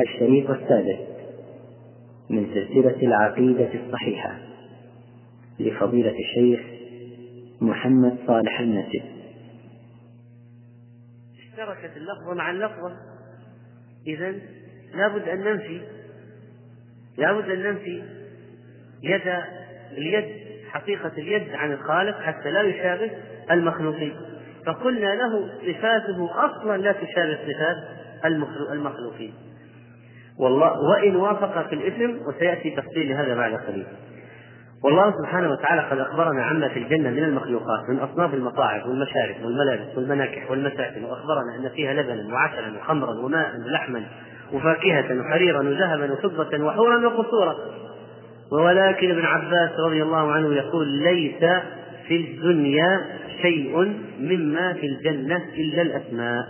الشريط السادس من سلسلة العقيدة الصحيحة لفضيلة الشيخ محمد صالح النسب اشتركت اللفظة مع اللفظة. إذا لابد أن ننفي لابد أن ننفي يد اليد حقيقة اليد عن الخالق حتى لا يشابه المخلوقين. فقلنا له صفاته أصلا لا تشابه صفات المخلوقين. والله وإن وافق في الاسم وسيأتي تفصيل لهذا بعد قليل. والله سبحانه وتعالى قد أخبرنا عما في الجنة من المخلوقات من أصناف المطاعم والمشارب والملابس والمناكح والمساكن وأخبرنا أن فيها لبنا وعسلا وخمرا وماء ولحما وفاكهة وحريرا وذهبا وفضة وحورا وقصورا. ولكن ابن عباس رضي الله عنه يقول ليس في الدنيا شيء مما في الجنة إلا الأسماء.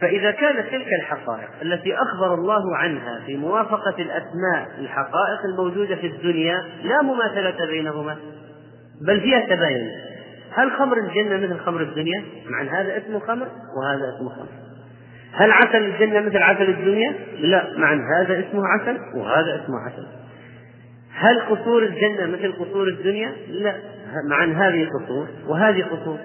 فإذا كانت تلك الحقائق التي أخبر الله عنها في موافقة الأسماء الحقائق الموجودة في الدنيا لا مماثلة بينهما بل فيها تباين هل خمر الجنة مثل خمر الدنيا؟ مع أن هذا اسمه خمر وهذا اسمه خمر هل عسل الجنة مثل عسل الدنيا؟ لا مع أن هذا اسمه عسل وهذا اسمه عسل هل قصور الجنة مثل قصور الدنيا؟ لا مع أن هذه قصور وهذه قصور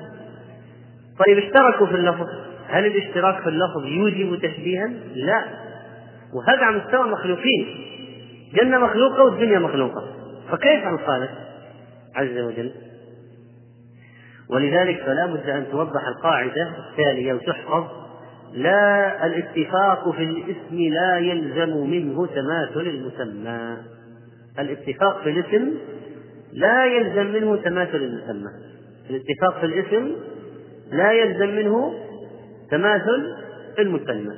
طيب اشتركوا في اللفظ هل الاشتراك في اللفظ يوجب تشبيها؟ لا. وهذا على مستوى المخلوقين. جنة مخلوقة والدنيا مخلوقة. فكيف الخالق عز وجل؟ ولذلك فلا بد أن توضح القاعدة التالية وتحفظ. لا الاتفاق في الاسم لا يلزم منه تماثل المسمى. الاتفاق في الاسم لا يلزم منه تماثل المسمى. الاتفاق في الاسم لا يلزم منه تماثل المسمى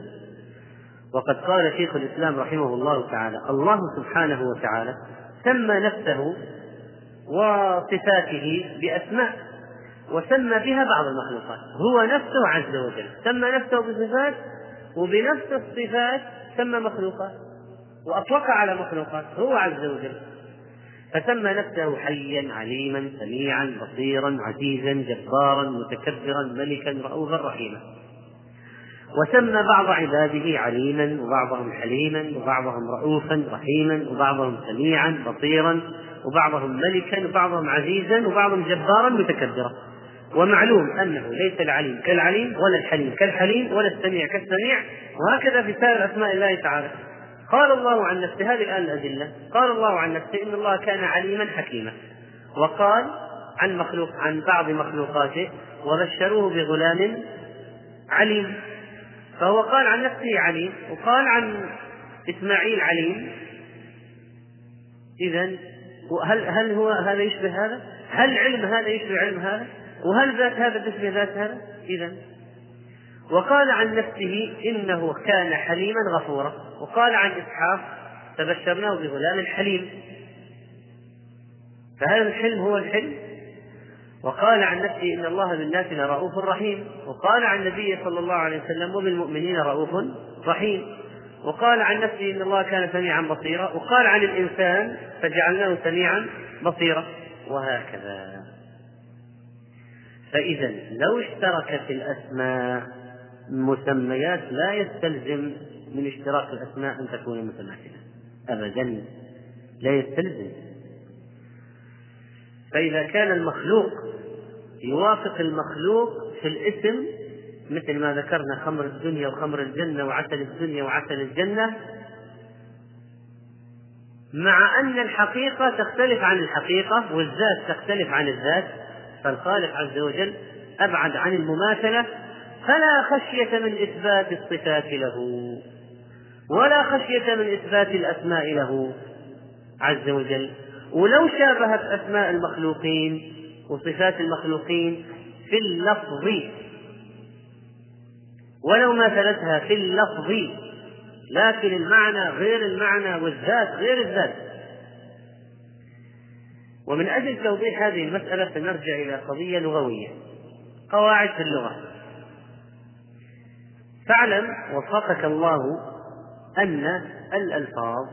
وقد قال شيخ الإسلام رحمه الله تعالى الله سبحانه وتعالى سمى نفسه وصفاته بأسماء وسمى بها بعض المخلوقات. هو نفسه عز وجل. سمى نفسه بصفات وبنفس الصفات سمى مخلوقات وأطلق على مخلوقات هو عز وجل. فسمى نفسه حيا عليما سميعا بصيرا عزيزا جبارا متكبرا ملكا رؤوفا رحيما. وسمى بعض عباده عليما وبعضهم حليما وبعضهم رؤوفا رحيما وبعضهم سميعا بصيرا وبعضهم ملكا وبعضهم عزيزا وبعضهم جبارا متكبرا. ومعلوم أنه ليس العليم كالعليم ولا الحليم كالحليم ولا السميع كالسميع وهكذا في سائر أسماء الله تعالى. قال الله عن نفسه هذه الآن الأدلة. قال الله عن نفسه إن الله كان عليما حكيما. وقال عن مخلوق عن بعض مخلوقاته وبشروه بغلام عليم. فهو قال عن نفسه عليم وقال عن إسماعيل عليم إذا هل هل هو هذا يشبه هذا؟ هل علم هذا يشبه علم هذا؟ وهل ذات هذا تشبه ذات هذا؟ إذا وقال عن نفسه إنه كان حليما غفورا وقال عن إسحاق فبشرناه بغلام حليم فهل الحلم هو الحلم وقال عن نفسه إن الله بالناس لرؤوف رحيم. وقال عن النبي صلى الله عليه وسلم وبالمؤمنين رؤوف رحيم. وقال عن نفسه إن الله كان سميعا بصيرا. وقال عن الإنسان فجعلناه سميعا بصيرا. وهكذا. فإذا لو اشتركت الأسماء مسميات لا يستلزم من اشتراك الأسماء أن تكون متماثلة. أبدا لا يستلزم. فإذا كان المخلوق يوافق المخلوق في الاسم مثل ما ذكرنا خمر الدنيا وخمر الجنة وعسل الدنيا وعسل الجنة. مع أن الحقيقة تختلف عن الحقيقة والذات تختلف عن الذات فالخالق عز وجل أبعد عن المماثلة فلا خشية من إثبات الصفات له ولا خشية من إثبات الأسماء له عز وجل. ولو شابهت أسماء المخلوقين وصفات المخلوقين في اللفظ. ولو ماثلتها في اللفظ لكن المعنى غير المعنى والذات غير الذات. ومن أجل توضيح هذه المسألة سنرجع إلى قضية لغوية قواعد في اللغة. فاعلم وفقك الله أن الألفاظ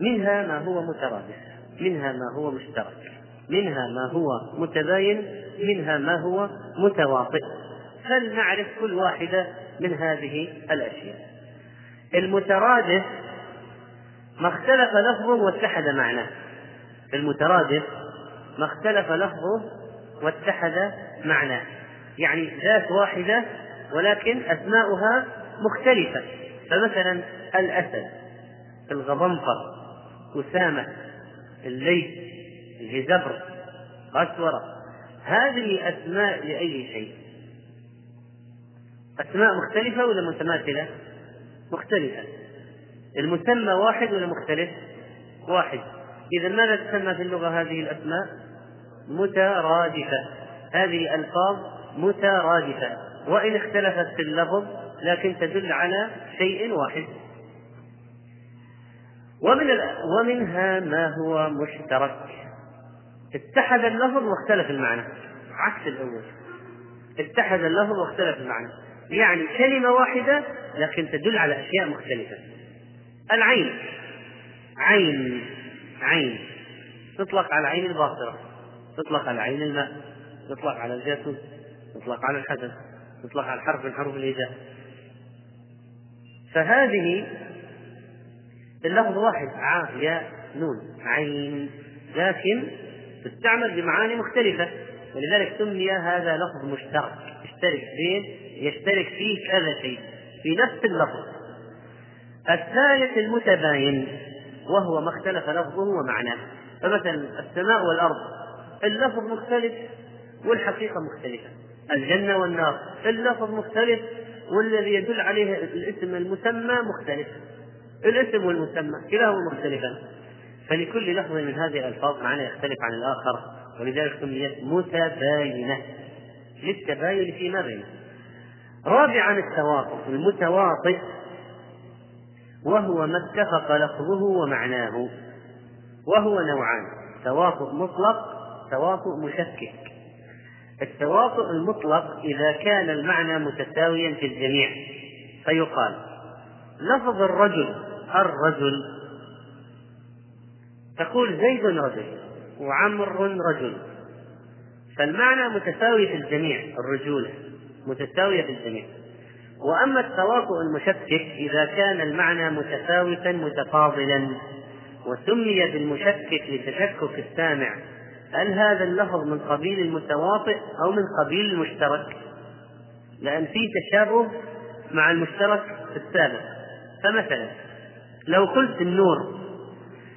منها ما هو مترادف. منها ما هو مشترك منها ما هو متباين منها ما هو متواطئ. فلنعرف كل واحدة من هذه الأشياء. المترادف ما اختلف لفظه واتحد معناه. المترادف ما اختلف لفظه واتحد معناه. يعني ذات واحدة ولكن أسماؤها مختلفة. فمثلا الأسد الغضنفر أسامة الليث الجزبر غسورة هذه أسماء لأي شيء؟ أسماء مختلفة ولا متماثلة؟ مختلفة. المسمى واحد ولا مختلف؟ واحد. إذا ماذا تسمى في اللغة هذه الأسماء؟ مترادفة. هذه ألفاظ مترادفة. وإن اختلفت في اللفظ لكن تدل على شيء واحد. ومن ومنها ما هو مشترك. اتحد اللفظ واختلف المعنى. عكس الأول. اتحد اللفظ واختلف المعنى. يعني كلمة واحدة لكن تدل على أشياء مختلفة. العين. عين. عين. تطلق على عين الباصرة. تطلق على عين الماء. تطلق على الجاسوس تطلق على الحدث. تطلق على حرف من حروف الهجاء فهذه اللفظ واحد ع ياء نون عين. لكن تستعمل بمعاني مختلفة. ولذلك سمي هذا لفظ مشترك. يشترك بين يشترك فيه كذا شيء. في نفس اللفظ. الثالث المتباين وهو ما اختلف لفظه ومعناه. فمثلا السماء والأرض اللفظ مختلف والحقيقة مختلفة. الجنة والنار اللفظ مختلف والذي يدل عليه الاسم المسمى مختلف. الاسم والمسمى كلاهما مختلفان. فلكل لفظ من هذه الألفاظ معنى يختلف عن الآخر ولذلك سميت متباينة. للتباين فيما بينه. رابعا التواطؤ المتواطئ وهو ما اتفق لفظه ومعناه وهو نوعان. تواطؤ مطلق تواطؤ مشكك. التواطؤ المطلق إذا كان المعنى متساويا في الجميع فيقال لفظ الرجل الرجل. تقول زيد رجل وعمر رجل. فالمعنى متساوي في الجميع الرجولة متساوية في الجميع. وأما التواطؤ المشكك إذا كان المعنى متفاوتا متفاضلا وسمي بالمشكك لتشكك السامع هل هذا اللفظ من قبيل المتواطئ أو من قبيل المشترك؟ لأن في تشابه مع المشترك السابق. فمثلا لو قلت النور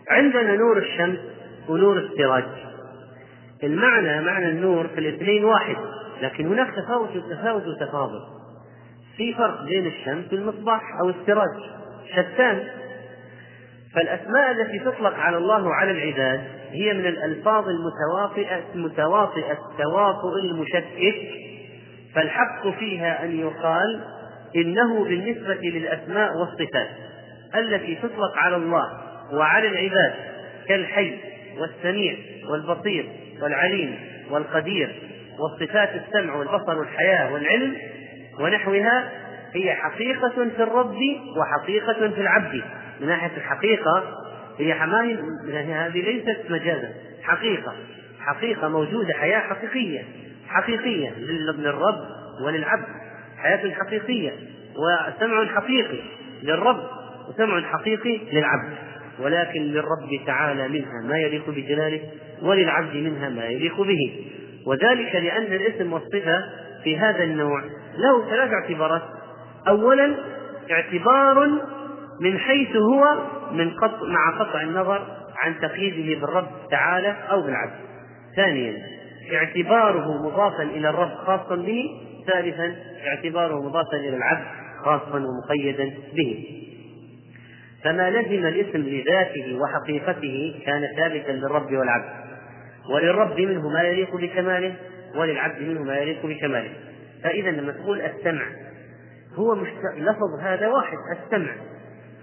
عندنا نور الشمس ونور السراج. المعنى معنى النور في الاثنين واحد لكن هناك تفاوت وتفاوت وتفاضل. في فرق بين الشمس والمصباح أو السراج. شتان. فالأسماء التي تطلق على الله وعلى العباد هي من الألفاظ المتواطئة المتواطئه التواطؤ المشكك. فالحق فيها أن يقال إنه بالنسبة للأسماء والصفات التي تطلق على الله وعلى العباد كالحي والسميع والبصير والعليم والقدير والصفات السمع والبصر والحياة والعلم ونحوها هي حقيقة في الرب وحقيقة في العبد. من ناحية الحقيقة هي حماية هذه ليست مجازا. حقيقة. حقيقة موجودة حياة حقيقية. حقيقية للرب وللعبد. حياة حقيقية وسمع حقيقي للرب وسمع حقيقي للعبد. ولكن للرب تعالى منها ما يليق بجلاله وللعبد منها ما يليق به. وذلك لأن الاسم والصفة في هذا النوع له ثلاث اعتبارات. أولا اعتبار من حيث هو من قطع مع قطع النظر عن تقييده بالرب تعالى أو بالعبد. ثانيا اعتباره مضافا إلى الرب خاصا به. ثالثا اعتباره مضافا إلى العبد خاصا ومقيدا به. فما لزم الاسم لذاته وحقيقته كان ثابتا للرب والعبد. وللرب منه ما يليق بكماله وللعبد منه ما يليق بكماله. فإذا لما تقول السمع هو. لفظ هذا واحد السمع.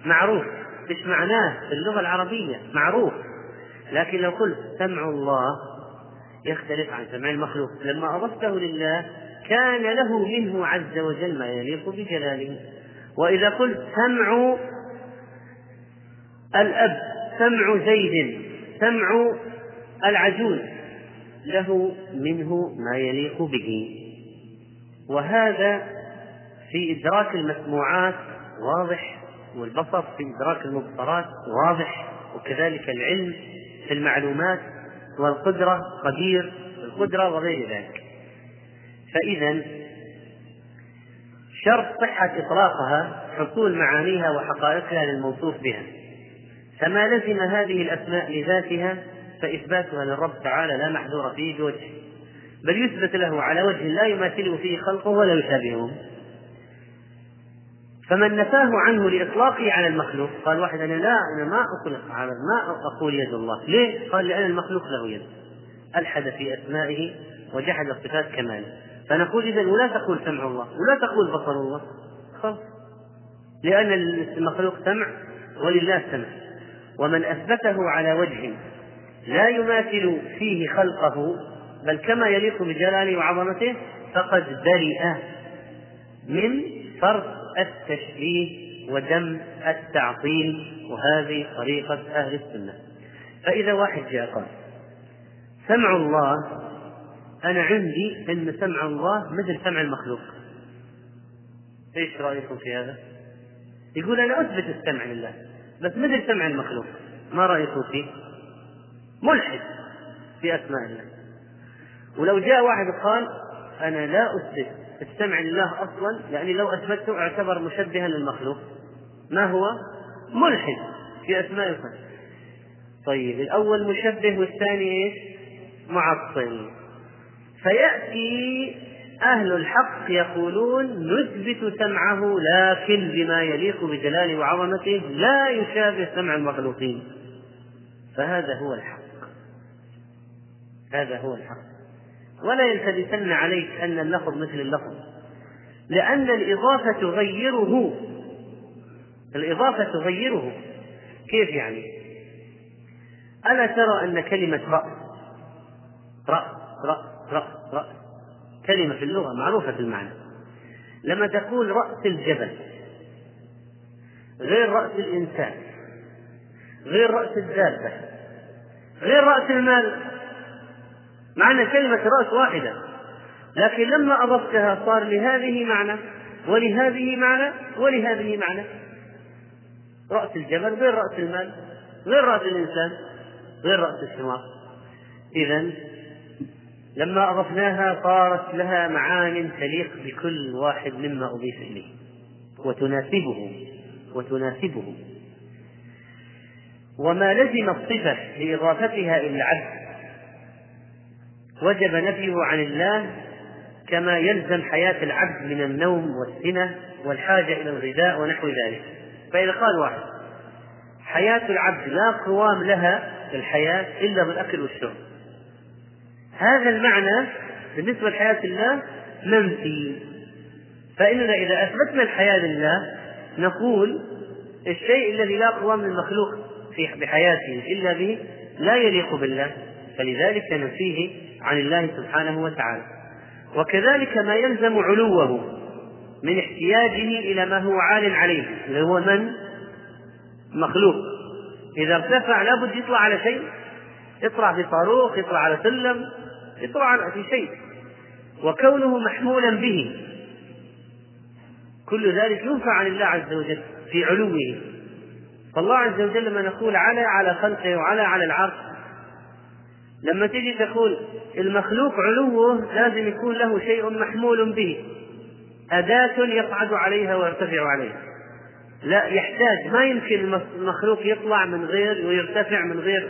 معروف إيش معناه؟ في اللغة العربية معروف. لكن لو قلت سمع الله يختلف عن سمع المخلوق. لما أضفته لله كان له منه عز وجل ما يليق بجلاله. وإذا قلت سمع الأب سمع زيد سمع العجوز له منه ما يليق به. وهذا في إدراك المسموعات واضح والبصر في إدراك المبصرات واضح وكذلك العلم في المعلومات والقدرة قدير القدرة وغير ذلك. فإذا شرط صحة إطلاقها حصول معانيها وحقائقها للموصوف بها. فما لزم هذه الأسماء لذاتها فإثباتها للرب تعالى لا محذور فيه بوجه بل يثبت له على وجه لا يماثله فيه خلقه ولا يشابهه. فمن نفاه عنه لإطلاقه على المخلوق قال واحد أنا لا أنا ما أطلق على ما أقول يد الله. ليه؟ قال لأن المخلوق له يد. ألحد في أسمائه وجحد صفات كماله. فنقول إذا ولا تقول سمع الله ولا تقول بصر الله. خلاص. لأن المخلوق سمع ولله سمع. ومن أثبته على وجه لا يماثل فيه خلقه بل كما يليق بجلاله وعظمته فقد برئ من فرق التشبيه ودم التعطيل وهذه طريقة أهل السنة. فإذا واحد جاء قال سمع الله أنا عندي أن سمع الله مثل سمع المخلوق إيش رأيكم في هذا؟ يقول أنا أثبت السمع لله بس مثل سمع المخلوق ما رأيكم فيه؟ ملحد في أسماء الله ولو جاء واحد قال أنا لا أثبت السمع لله أصلا يعني لو أثبته أعتبر مشبها للمخلوق ما هو؟ ملحد في أسماء الله طيب الأول مشبه والثاني إيش؟ معطل فيأتي أهل الحق يقولون نثبت سمعه لكن بما يليق بجلاله وعظمته لا يشابه سمع المخلوقين. فهذا هو الحق. هذا هو الحق. ولا يلتبسن عليك أن اللفظ مثل اللفظ. لأن الإضافة تغيره. الإضافة تغيره. كيف يعني؟ ألا ترى أن كلمة رأس رأس رأس رأس رأس. كلمة في اللغة معروفة المعنى. لما تقول رأس الجبل غير رأس الإنسان غير رأس الدابة غير رأس المال. معنى كلمة رأس واحدة. لكن لما أضفتها صار لهذه معنى ولهذه معنى ولهذه معنى. رأس الجبل غير رأس المال غير رأس الإنسان غير رأس الحمار. إذا لما أضفناها صارت لها معان تليق بكل واحد مما أضيف إليه. وتناسبه وتناسبه. وما لزم الصفة لإضافتها إلى العبد. وجب نفيه عن الله كما يلزم حياة العبد من النوم والسنة والحاجة إلى الغذاء ونحو ذلك. فإذا قال واحد حياة العبد لا قوام لها في الحياة إلا بالأكل والشرب. هذا المعنى بالنسبة لحياة الله منفي. فإننا إذا أثبتنا الحياة لله نقول الشيء الذي لا قوام للمخلوق في بحياته إلا به لا يليق بالله فلذلك نفيه عن الله سبحانه وتعالى. وكذلك ما يلزم علوه من احتياجه إلى ما هو عال عليه اللي هو من؟ مخلوق. إذا ارتفع لابد يطلع على شيء. يطلع في صاروخ يطلع على سلم. على في شيء. وكونه محمولا به. كل ذلك ينفع عن الله عز وجل في علوه. فالله عز وجل لما نقول على على خلقه وعلى على العرش. لما تيجي تقول المخلوق علوه لازم يكون له شيء محمول به. أداة يصعد عليها ويرتفع عليها. لا يحتاج. ما يمكن المخلوق يطلع من غير ويرتفع من غير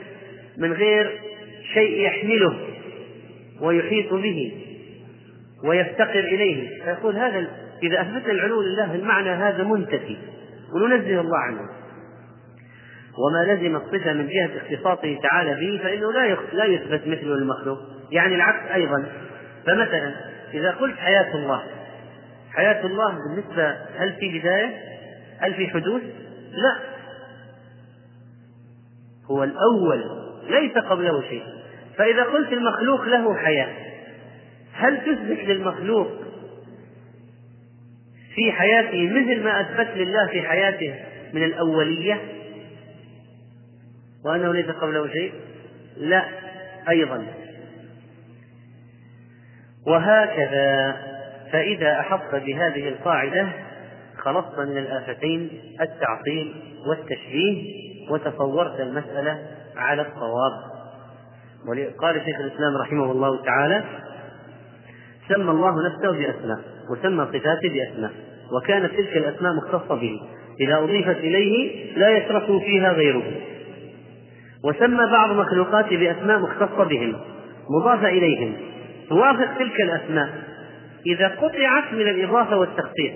من غير شيء يحمله. ويحيط به ويفتقر إليه. فيقول هذا إذا أثبتنا العلو لله المعنى هذا منتفي وننزه الله عنه. وما لزم الصفة من جهة اختصاصه تعالى به فإنه لا لا يثبت مثله للمخلوق. يعني العكس أيضا. فمثلا إذا قلت حياة الله حياة الله بالنسبة هل في بداية؟ هل في حدوث؟ لا. هو الأول ليس قبله شيء. فإذا قلت المخلوق له حياة هل تثبت للمخلوق في حياته مثل ما أثبت لله في حياته من الأولية؟ وأنه ليس قبله شيء؟ لا أيضا. وهكذا فإذا أحط بهذه القاعدة خلصت من الآفتين التعطيل والتشبيه وتصورت المسألة على الصواب. قال شيخ الإسلام رحمه الله تعالى سمى الله نفسه بأسماء وسمى صفاته بأسماء وكانت تلك الأسماء مختصة به إذا أضيفت إليه لا يشرك فيها غيره. وسمى بعض مخلوقاته بأسماء مختصة بهم مضافة إليهم. توافق تلك الأسماء. إذا قطعت من الإضافة والتخصيص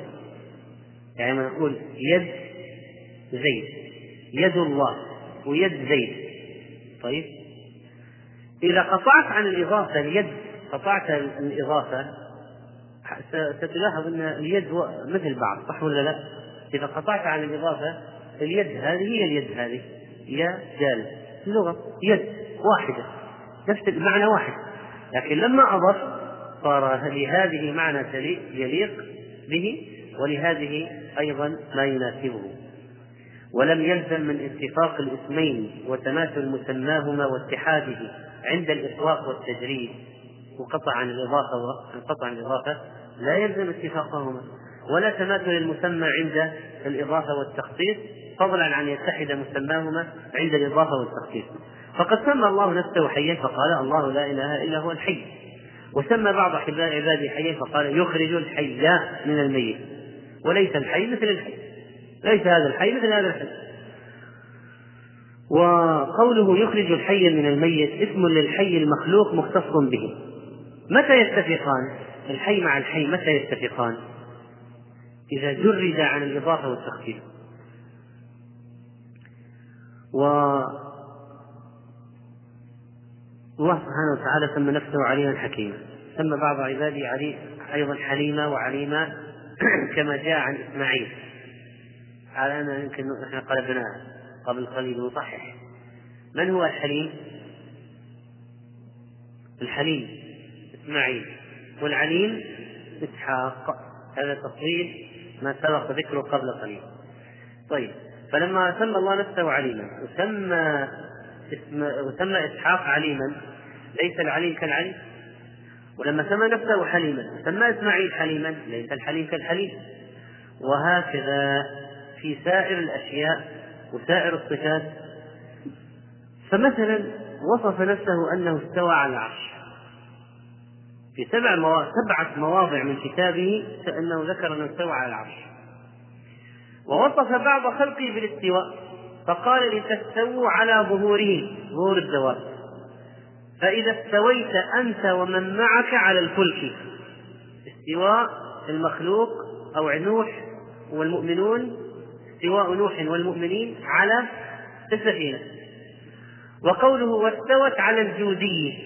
يعني نقول يد زيد يد الله ويد زيد. طيب؟ إذا قطعت عن الإضافة اليد قطعت الإضافة ستلاحظ أن اليد مثل بعض صح ولا لا؟ إذا قطعت عن الإضافة اليد هذه هي اليد هذه يا دال اللغة يد واحدة نفس المعنى واحد. لكن لما أضف صار لهذه معنى يليق به ولهذه أيضا ما يناسبه. ولم يلزم من اتفاق الاسمين وتماثل مسماهما واتحاده عند الإطلاق والتجريد وقطع عن الإضافة وانقطع عن الإضافة لا يلزم اتفاقهما. ولا تماثل المسمى عند الإضافة والتخصيص فضلا عن يتحد مسماهما عند الإضافة والتخصيص. فقد سمى الله نفسه حيا فقال الله لا إله إلا هو الحي. وسمى بعض عباده حيا فقال يخرج الحي من الميت. وليس الحي مثل الحي. ليس هذا الحي مثل هذا الحي. وقوله يخرج الحي من الميت اسم للحي المخلوق مختص به. متى يتفقان؟ الحي مع الحي متى يتفقان؟ إذا جرد عن الإضافة والتخفيف. و الله سبحانه وتعالى سمى نفسه عليما حكيما. سمى بعض عباده علي أيضا حليما وعليما كما جاء عن إسماعيل. على أن يمكن نحن قلبناها قبل قليل نصحح من هو الحليم؟ الحليم إسماعيل والعليم إسحاق. هذا تفصيل ما سبق ذكره قبل قليل. طيب فلما سمى الله نفسه عليما وسمى اسم وسمى إسحاق عليما ليس العليم كالعليم ولما سمى نفسه حليما سمى إسماعيل حليما ليس الحليم كالحليم. وهكذا في سائر الأشياء وسائر الصفات فمثلا وصف نفسه أنه استوى على العرش. في سبع مواضع سبعة مواضع من كتابه أنه ذكر أنه استوى على العرش. ووصف بعض خلقه بالاستواء فقال لتستووا على ظهوره ظهور الدواب فإذا استويت أنت ومن معك على الفلك استواء المخلوق أو نوح والمؤمنون استواء نوح والمؤمنين على السفينة. وقوله واستوت على الجودي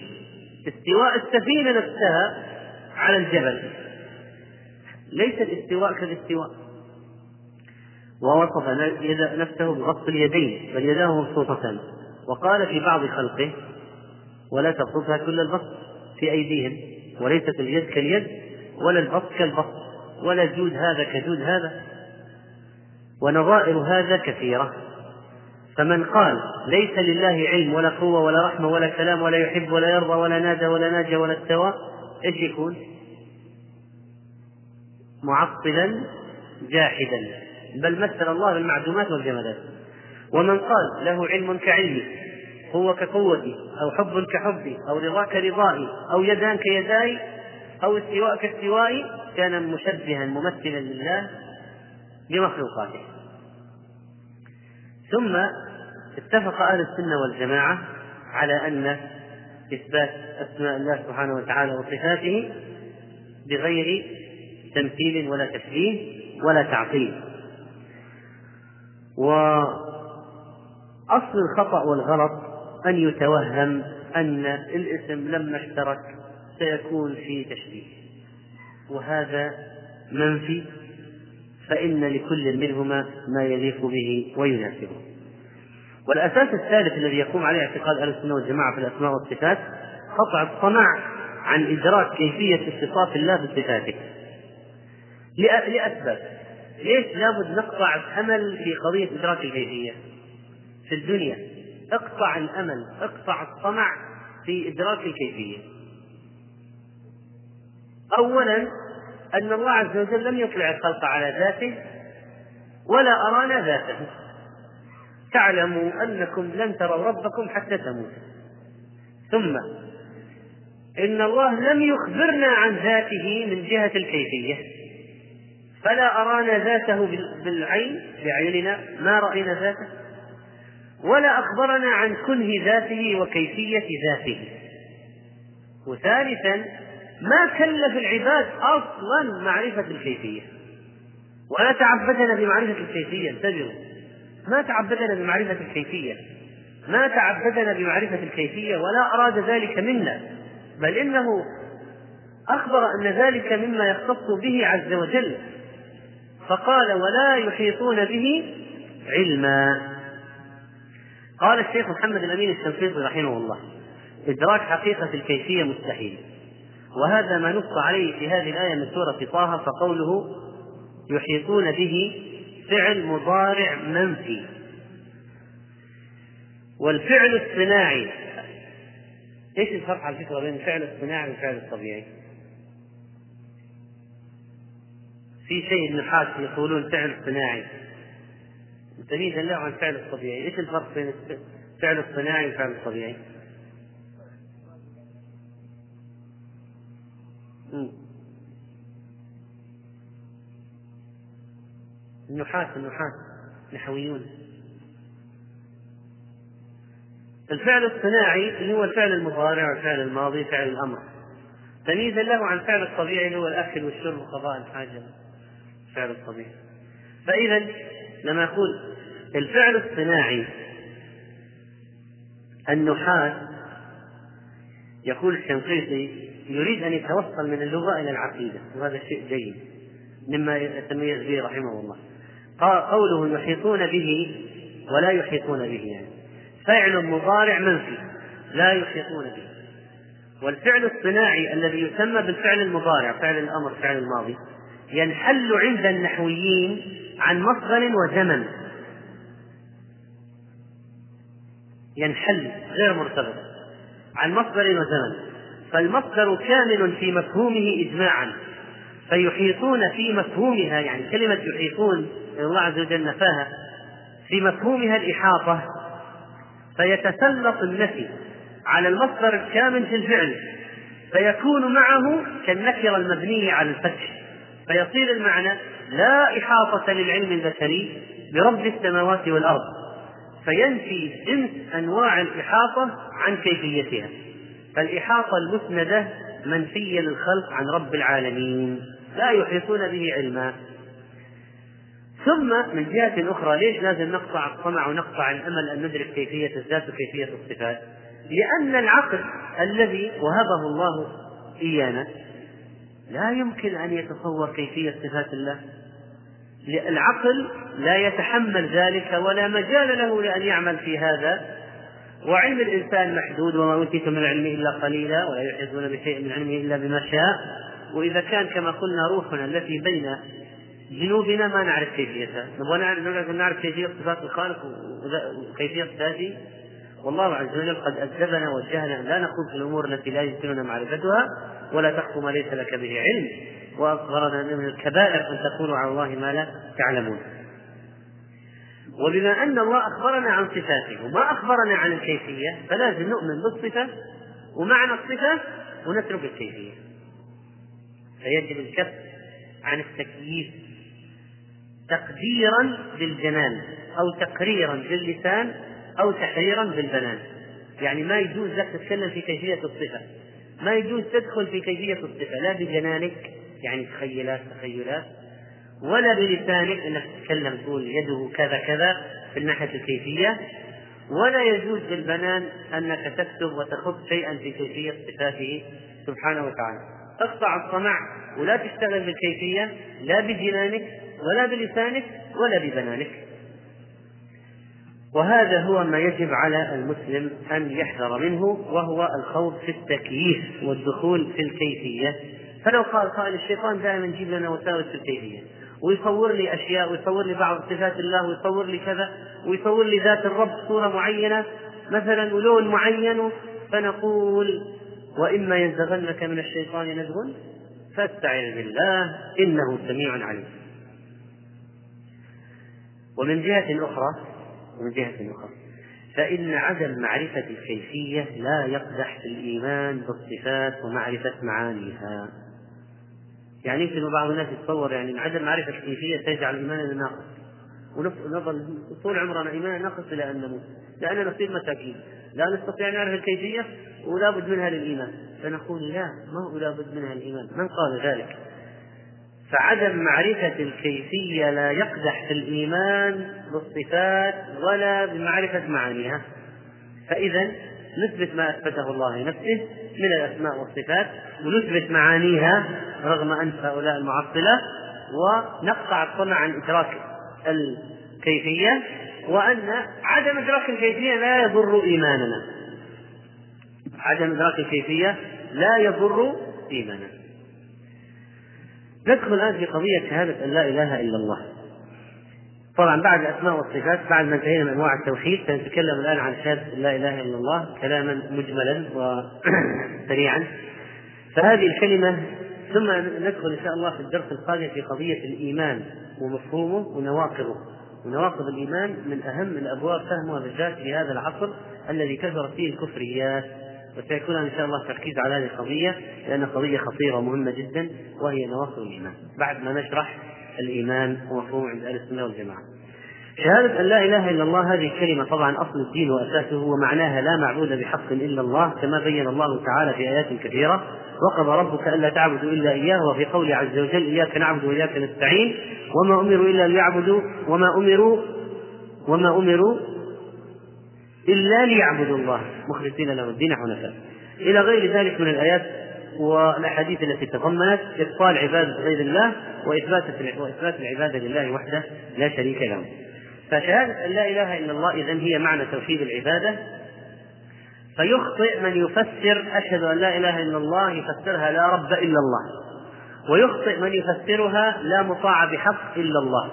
استواء السفينة نفسها على الجبل. ليس الاستواء كالاستواء. ووصف نفسه بغص اليدين بل يداه مبسوطتان وقال في بعض خلقه ولا تبسطها كل البسط في أيديهم وليست اليد كاليد ولا البسط كالبسط ولا الجود هذا كجود هذا. ونظائر هذا كثيرة. فمن قال ليس لله علم ولا قوة ولا رحمة ولا كلام ولا يحب ولا يرضى ولا نادى ولا ناجى ولا استوى إيش يكون؟ معطلا جاحدا. بل مثل الله بالمعدومات والجمادات. ومن قال له علم كعلمي قوة كقوتي أو حب كحبي أو رضا كرضائي أو يدان كيداي أو استواء كاستوائي كان مشبها ممثلا لله بمخلوقاته. ثم اتفق أهل السنة والجماعة على أن إثبات أسماء الله سبحانه وتعالى وصفاته بغير تمثيل ولا تشبيه ولا تعطيل وأصل الخطأ والغلط أن يتوهم أن الاسم لما اشترك سيكون في تشبيه وهذا منفي فإن لكل منهما ما يليق به ويناسبه. والأساس الثالث الذي يقوم عليه اعتقاد أهل السنة والجماعة في الأسماء والصفات قطع الطمع عن إدراك كيفية اتصاف الله بصفاته. لأسباب ليش لابد نقطع الأمل في قضية إدراك الكيفية في الدنيا؟ اقطع الأمل اقطع الطمع في إدراك الكيفية. أولا أن الله عز وجل لم يطلع الخلق على ذاته ولا أرانا ذاته. تعلموا أنكم لن تروا ربكم حتى تموتوا. ثم إن الله لم يخبرنا عن ذاته من جهة الكيفية. فلا أرانا ذاته بالعين بعيننا ما رأينا ذاته. ولا أخبرنا عن كنه ذاته وكيفية ذاته. وثالثا ما كلف العباد أصلا معرفة الكيفية. ولا تعبدنا بمعرفة الكيفية انتبهوا. ما تعبدنا بمعرفة الكيفية. ما تعبدنا بمعرفة الكيفية ولا أراد ذلك منا. بل إنه أخبر أن ذلك مما يختص به عز وجل. فقال ولا يحيطون به علما. قال الشيخ محمد الأمين الشنقيطي رحمه الله إدراك حقيقة الكيفية مستحيل. وهذا ما نص عليه في هذه الآية من سورة طه فقوله يحيطون به فعل مضارع منفي والفعل الصناعي إيش الفرق على فكره بين الفعل الصناعي والفعل الطبيعي؟ في شيء النحاس يقولون فعل صناعي تمييزا له عن الفعل الطبيعي، إيش الفرق بين الفعل الصناعي والفعل الطبيعي؟ النحاس النحاس نحويون. الفعل الصناعي اللي هو الفعل المضارع والفعل الماضي فعل الأمر. تمييزا له عن الفعل الطبيعي اللي هو الأكل والشرب وقضاء الحاجة. الفعل الطبيعي. فاذا لما أقول الفعل الصناعي النحاس يقول الشنقيطي يريد أن يتوصل من اللغة إلى العقيدة وهذا شيء جيد مما يتميز به رحمه الله. قوله يحيطون به ولا يحيطون به يعني فعل مضارع منفي لا يحيطون به. والفعل الصناعي الذي يسمى بالفعل المضارع فعل الأمر فعل الماضي ينحل عند النحويين عن مصدر وزمن. ينحل غير مرتبط عن مصدر وزمن. فالمصدر كامل في مفهومه اجماعا. فيحيطون في مفهومها يعني كلمة يحيطون الله عز وجل نفاها في مفهومها الإحاطة. فيتسلط النفي على المصدر الكامل في الفعل فيكون معه كالنكرة المبنية على الفتح. فيصير المعنى لا إحاطة للعلم البشري برب السماوات والأرض. فينفي جنس أنواع الإحاطة عن كيفيتها. فالإحاطة المسندة منفية للخلق عن رب العالمين لا يحيطون به علما. ثم من جهة أخرى ليش لازم نقطع الطمع ونقطع الأمل أن ندرك كيفية الذات وكيفية الصفات؟ لأن العقل الذي وهبه الله إيانا لا يمكن أن يتصور كيفية صفات الله. العقل لا يتحمل ذلك ولا مجال له لأن يعمل في هذا. وعلم الإنسان محدود وما أوتيتم من العلم إلا قليلا ولا يحيطون بشيء من علمه إلا بما شاء. وإذا كان كما قلنا روحنا التي بين جنوبنا ما نعرف كيفيتها. نبغى نعرف نعرف كيفية صفات الخالق وكيفية ذاته. والله عز وجل قد أدبنا ووجهنا. أن لا نخوض في الأمور التي لا يمكننا معرفتها ولا تخف ما ليس لك به علم. وأخبرنا أن من الكبائر أن تقولوا على الله ما لا تعلمون. وبما أن الله أخبرنا عن صفاته وما أخبرنا عن الكيفية فلازم نؤمن بالصفة ومعنى الصفة ونترك الكيفية. فيجب الكف عن التكييف تقديرا بالجنان أو تقريرا باللسان أو تحريرا بالبنان. يعني ما يجوز لك تتكلم في كيفية الصفة. ما يجوز تدخل في كيفية الصفة. لا بجنانك يعني تخيلات تخيلات. ولا بلسانك إنك تتكلم تقول يده كذا كذا في ناحية الكيفية ولا يجوز بالبنان أنك تكتب وتخط شيئا في كيفية صفاته سبحانه وتعالى. تقطع الطمع ولا تشتغل بالكيفية لا بجنانك ولا بلسانك ولا ببنانك. وهذا هو ما يجب على المسلم أن يحذر منه وهو الخوض في التكييف والدخول في الكيفية. فلو قال قائل الشيطان دائما يجيب لنا وساوس في الكيفية. ويصور لي أشياء ويصور لي بعض صفات الله ويصور لي كذا ويصور لي ذات الرب صورة معينة مثلا ولون معين فنقول وإما ينزغنك من الشيطان نزغ فاستعذ بالله إنه سميع عليم. ومن جهة أخرى ومن جهة أخرى فإن عدم معرفة الكيفية لا يقدح في الإيمان بالصفات ومعرفة معانيها. يعني يمكن بعض الناس يتصور يعني عدم معرفة الكيفية تجعل إيماننا ناقص. ونظل طول عمرنا إيماننا ناقص إلى أن نموت لأننا نصير مساكين. لا نستطيع نعرف الكيفية ولا بد منها للإيمان. فنقول لا ما هو لا بد منها للإيمان؟ من قال ذلك؟ فعدم معرفة الكيفية لا يقدح في الإيمان بالصفات ولا بمعرفة معانيها. فإذا نثبت ما أثبته الله لنفسه من الأسماء والصفات ونثبت معانيها رغم أنف هؤلاء المعطلة ونقطع الطمع عن إدراك الكيفية وأن عدم إدراك الكيفية لا يضر إيماننا. عدم إدراك الكيفية لا يضر إيماننا. ندخل الآن في قضية شهادة أن لا إله إلا الله. طبعا بعد الأسماء والصفات بعد ما انتهينا من أنواع التوحيد سنتكلم الآن عن شهادة أن لا إله إلا الله كلاما مجملا وسريعا فهذه الكلمة ثم ندخل إن شاء الله في الدرس القادم في قضية الإيمان ومفهومه ونواقضه. ونواقض الإيمان من أهم الأبواب فهمها بالذات في هذا العصر الذي كثرت فيه الكفريات. وسيكون إن شاء الله التركيز على هذه القضية لأن قضية خطيرة ومهمة جدا وهي نواقض الإيمان. بعد ما نشرح الإيمان ومفهوم عند أهل السنة والجماعة. شهادة أن لا إله إلا الله هذه الكلمة طبعا أصل الدين وأساسه ومعناها لا معبود بحق إلا الله كما بين الله تعالى في آيات كثيرة وقضى ربك ألا تعبدوا إلا إياه وفي قوله عز وجل إياك نعبد وإياك نستعين وما أمروا إلا ليعبدوا وما أمروا وما أمروا إلا ليعبدوا الله مخلصين له الدين حنفاء إلى غير ذلك من الآيات والأحاديث التي تضمنت إبطال عبادة غير الله وإثبات وإثبات العبادة لله وحده لا شريك له. فشهادة أن لا إله إلا الله إذا هي معنى توحيد العبادة. فيخطئ من يفسر أشهد أن لا إله إلا الله يفسرها لا رب إلا الله. ويخطئ من يفسرها لا مطاع بحق إلا الله.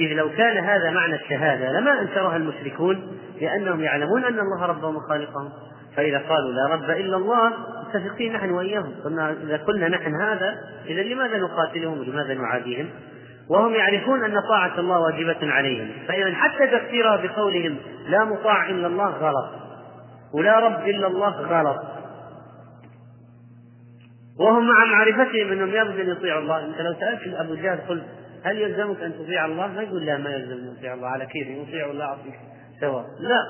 إذ لو كان هذا معنى الشهادة لما أنكرها المشركون لأنهم يعلمون أن الله ربهم وخالقهم. فإذا قالوا لا رب إلا الله متفقين نحن وإياهم. قلنا إذا قلنا نحن هذا إذا لماذا نقاتلهم ولماذا نعاديهم؟ وهم يعرفون أن طاعة الله واجبة عليهم. فإذا حتى تفسيرها بقولهم لا مطاع إلا الله غلط ولا رب إلا الله غلط. وهم مع معرفتهم أنهم لابد أن يطيعوا الله. أنت لو سألت أبو جهل قلت هل يلزمك أن تطيع الله؟ ما يقول لا ما يلزم أن يطيع الله. على كيف يطيع ولا أعطيك سواء لا.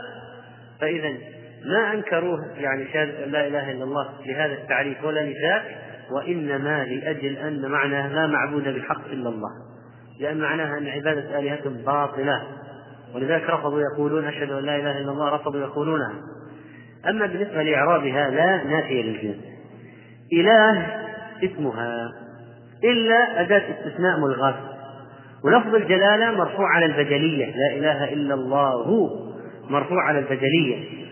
فإذا ما أنكروه يعني شهادة لا إله إلا الله لهذا التعريف ولا لذاك وإنما لأجل أن معناه لا معبود بحق إلا الله لأن معناها أن عبادة آلهتهم باطلة. ولذلك رفضوا يقولون أشهد أن لا إله إلا الله رفضوا يقولونها أما بالنسبة لإعرابها لا نافية للجنس. إله اسمها إلا أداة استثناء ملغاة. ولفظ الجلالة مرفوع على البجلية لا إله إلا الله مرفوع على البجلية.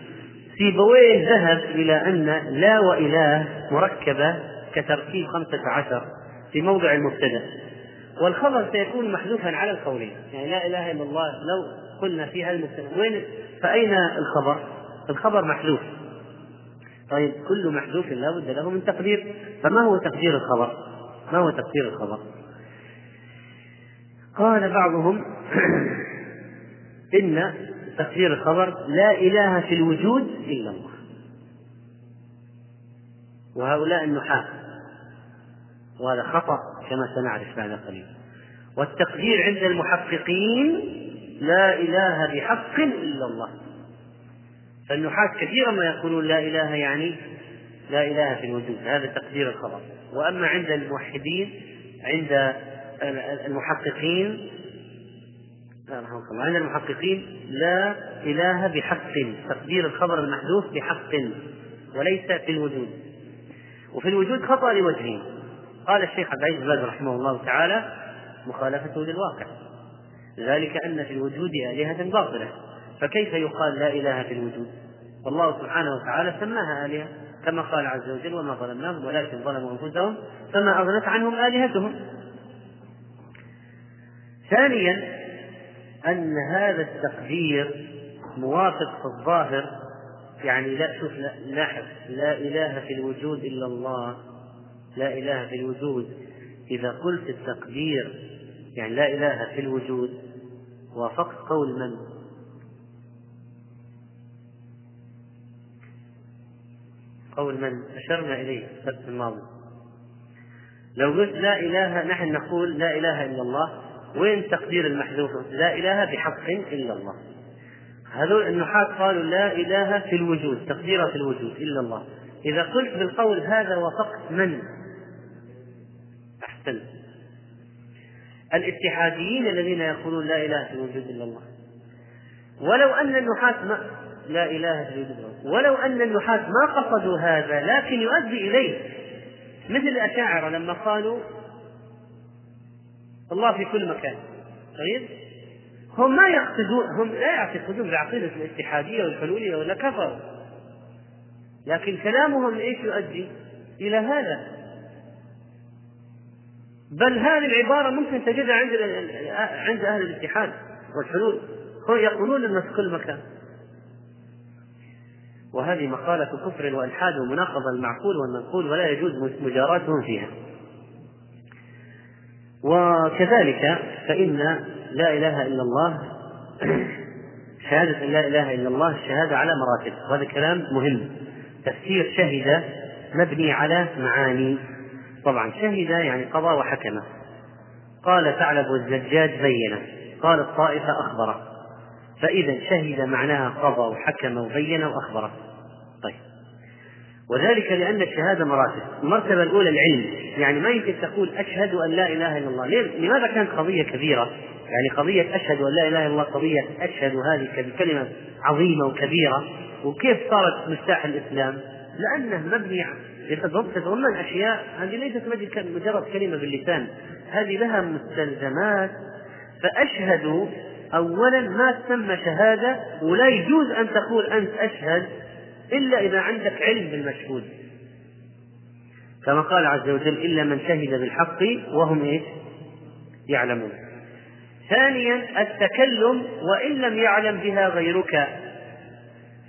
سيبويه ذهب إلى أن لا وإله مركبة كتركيب خمسة عشر في موضع المبتدأ والخبر سيكون محذوفا على القولين يعني لا إله إلا الله لو قلنا في هذا المبتدأ وين فأين الخبر؟ الخبر محذوف طيب كل محذوف لا بد له من تقدير فما هو تقدير الخبر؟ ما هو تقدير الخبر؟ قال بعضهم إن تفسير الخبر لا إله في الوجود إلا الله. وهؤلاء النحاة. وهذا خطأ كما سنعرف بعد قليل. والتقدير عند المحققين لا إله بحق إلا الله. فالنحاة كثيرا ما يقولون لا إله يعني لا إله في الوجود. هذا تقدير الخبر. وأما عند الموحدين عند المحققين رحمه الله. عند المحققين لا إله بحق تقدير الخبر المحذوف بحق وليس في الوجود. وفي الوجود خطأ لوجهين قال الشيخ عبد العزيز باز رحمه الله تعالى مخالفته للواقع. ذلك أن في الوجود آلهة باطلة. فكيف يقال لا إله في الوجود؟ والله سبحانه وتعالى سماها آلهة كما قال عز وجل وما ظلمناهم ولكن ظلموا أنفسهم فما أغنت عنهم آلهتهم. ثانيا أن هذا التقدير موافق في الظاهر يعني لا شوف لاحظ لا إله في الوجود إلا الله لا إله في الوجود. إذا قلت التقدير يعني لا إله في الوجود وافقت قول من؟ قول من؟ أشرنا إليه السبت الماضي. لو قلت لا إله نحن نقول لا إله إلا الله وين تقدير المحذوف؟ لا إله بحق إلا الله. هذول النحاة قالوا لا إله في الوجود تقديرها في الوجود إلا الله. إذا قلت بالقول هذا وفقت من؟ أحسنت الاتحاديين الذين يقولون لا إله في الوجود إلا الله. ولو أن النحاة ما لا إله في الوجود إلا الله. ولو أن النحاة ما قصدوا هذا لكن يؤدي إليه. مثل الأشاعرة لما قالوا الله في كل مكان. طيب؟ هم ما يقصدون هم لا يعتقدون بعقيدة الاتحادية والحلولية ولا كفروا. لكن كلامهم إيش يؤدي؟ إلى هذا. بل هذه العبارة ممكن تجدها عند عند أهل الاتحاد والحلول. هم يقولون أنه في كل مكان. وهذه مقالة كفر وإلحاد ومناقضة المعقول والمنقول ولا يجوز مجاراتهم فيها. وكذلك فإن لا إله إلا الله شهادة أن لا إله إلا الله الشهادة على مراتب. وهذا كلام مهم. تفسير شهد مبني على معاني. طبعا شهد يعني قضى وحكم. قال ثعلب الزجاج بين قال الطائفة أخبر فإذا شهد معناها قضى وحكم وبين وأخبر طيب وذلك لأن الشهادة مراتب. المرتبة الأولى العلم. يعني ما يمكن تقول أشهد أن لا إله إلا الله. لماذا كانت قضية كبيرة؟ يعني قضية أشهد أن لا إله إلا الله قضية أشهد هذه كلمة عظيمة وكبيرة. وكيف صارت مفتاح الإسلام؟ لأنه مبني تتضمن أشياء. هذه ليست مجرد كلمة باللسان. هذه لها مستلزمات. فأشهد أولا ما تسمى شهادة ولا يجوز أن تقول أنت أشهد إلا إذا عندك علم بالمشهود كما قال عز وجل إلا من شهد بالحق وهم إيش؟ يعلمون. ثانيا التكلم وإن لم يعلم بها غيرك.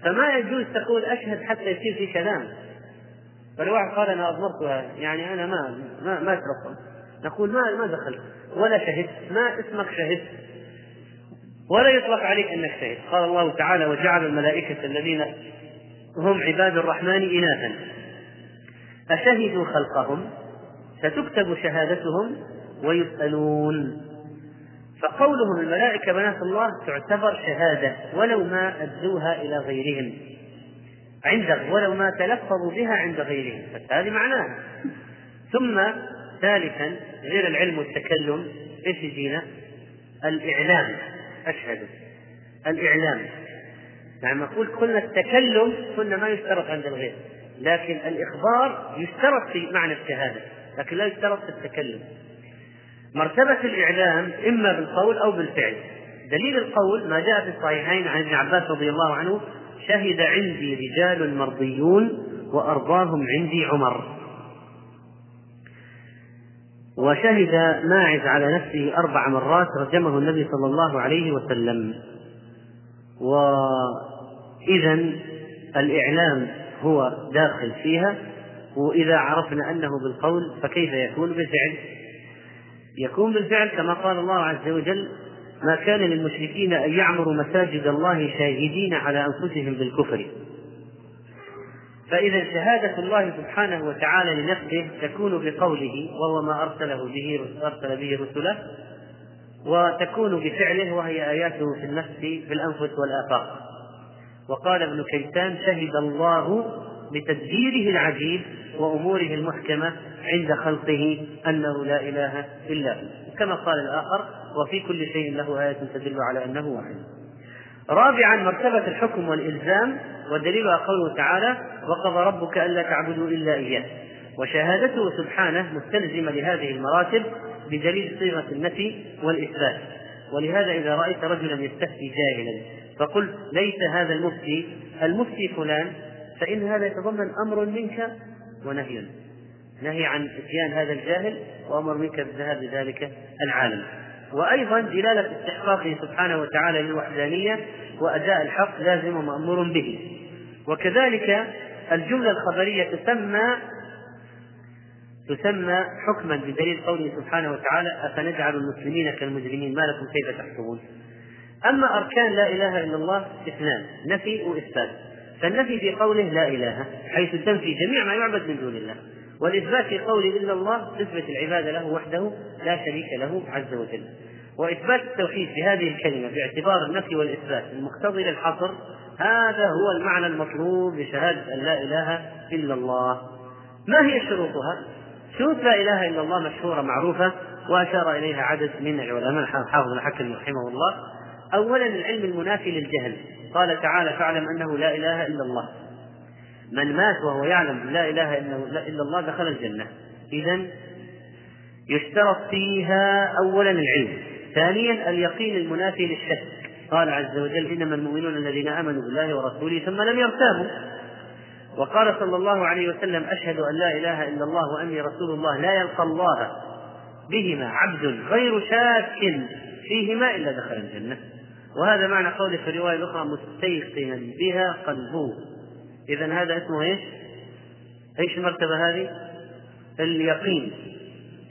فما يجوز تقول أشهد حتى يصير في كلام. فالواحد قال أنا أضمرتها يعني أنا ما ما ما أشرف نقول ما ما دخلت. ولا شهدت. ما اسمك شهدت. ولا يطلق عليك أنك شهدت. قال الله تعالى وجعل الملائكة الذين هم عباد الرحمن إناثا. أشهدوا خلقهم ستكتب شهادتهم ويسألون. فقولهم الملائكة بنات الله تعتبر شهادة ولو ما أدوها إلى غيرهم. عند ولو ما تلفظوا بها عند غيرهم. فهذه معناها. ثم ثالثا غير العلم والتكلم إيش يجينا؟ الإعلام. أشهد. الإعلام. يعني نقول قلنا التكلم قلنا ما يشترط عند الغير لكن الإخبار يشترط في معنى الشهادة لكن لا يشترط في التكلم. مرتبة الإعلام إما بالقول أو بالفعل. دليل القول ما جاء في الصحيحين عن ابن عباس رضي الله عنه شهد عندي رجال مرضيون وأرضاهم عندي عمر. وشهد ماعز على نفسه أربع مرات رجمه النبي صلى الله عليه وسلم. وإذا الإعلام هو داخل فيها وإذا عرفنا أنه بالقول فكيف يكون بالفعل؟ يكون بالفعل كما قال الله عز وجل ما كان للمشركين أن يعمروا مساجد الله شاهدين على أنفسهم بالكفر. فإذا شهادة الله سبحانه وتعالى لنفسه تكون بقوله وهو ما أرسله به أرسل به رسله وتكون بفعله وهي آياته في النفس في الأنفس والآفاق. وقال ابن كيسان شهد الله بتدبيره العجيب وأموره المحكمة عند خلقه أنه لا إله إلا هو. كما قال الآخر وفي كل شيء له آية تدل على أنه واحد. رابعا مرتبة الحكم والإلزام ودليلها قوله تعالى وقضى ربك ألا تعبدوا إلا إياه. وشهادته سبحانه مستلزمة لهذه المراتب بدليل صيغة النفي والإثبات. ولهذا إذا رأيت رجلا يستفتي جاهلا فقل ليس هذا المفتي. المفتي فلان فإن هذا يتضمن أمر منك ونهي. نهي عن إتيان هذا الجاهل وأمر منك بالذهاب لذلك العالم. وأيضا دلالة استحقاقه سبحانه وتعالى للوحدانية وأداء الحق لازم ومأمور به. وكذلك الجملة الخبرية تسمى تسمى حكما بدليل قوله سبحانه وتعالى أفنجعل المسلمين كالمجرمين؟ ما لكم كيف تحكمون؟ أما أركان لا إله إلا الله إثنان نفي وإثبات. فالنفي في قوله لا إله حيث تنفي جميع ما يعبد من دون الله. والإثبات في قوله إلا الله تثبت العبادة له وحده لا شريك له عز وجل. وإثبات التوحيد بهذه الكلمة باعتبار النفي والإثبات المقتضي للحصر هذا هو المعنى المطلوب لشهادة أن لا إله إلا الله. ما هي شروطها؟ شروط لا إله إلا الله مشهورة معروفة وأشار إليها عدد من العلماء حافظ الحكم رحمه الله. أولا العلم المنافي للجهل. قال تعالى فاعلم أنه لا إله إلا الله. من مات وهو يعلم لا إله إلا الله دخل الجنة. إذا يشترط فيها أولا العلم. ثانيا اليقين المنافي للشك. قال عز وجل إنما المؤمنون الذين آمنوا بالله ورسوله ثم لم يرتابوا. وقال صلى الله عليه وسلم أشهد أن لا إله إلا الله وأني رسول الله لا يلقى الله بهما عبد غير شاك فيهما إلا دخل الجنة وهذا معنى قوله في الرواية الأخرى مستيقنا بها قلبه إذا هذا اسمه إيش؟ إيش المرتبة هذه؟ اليقين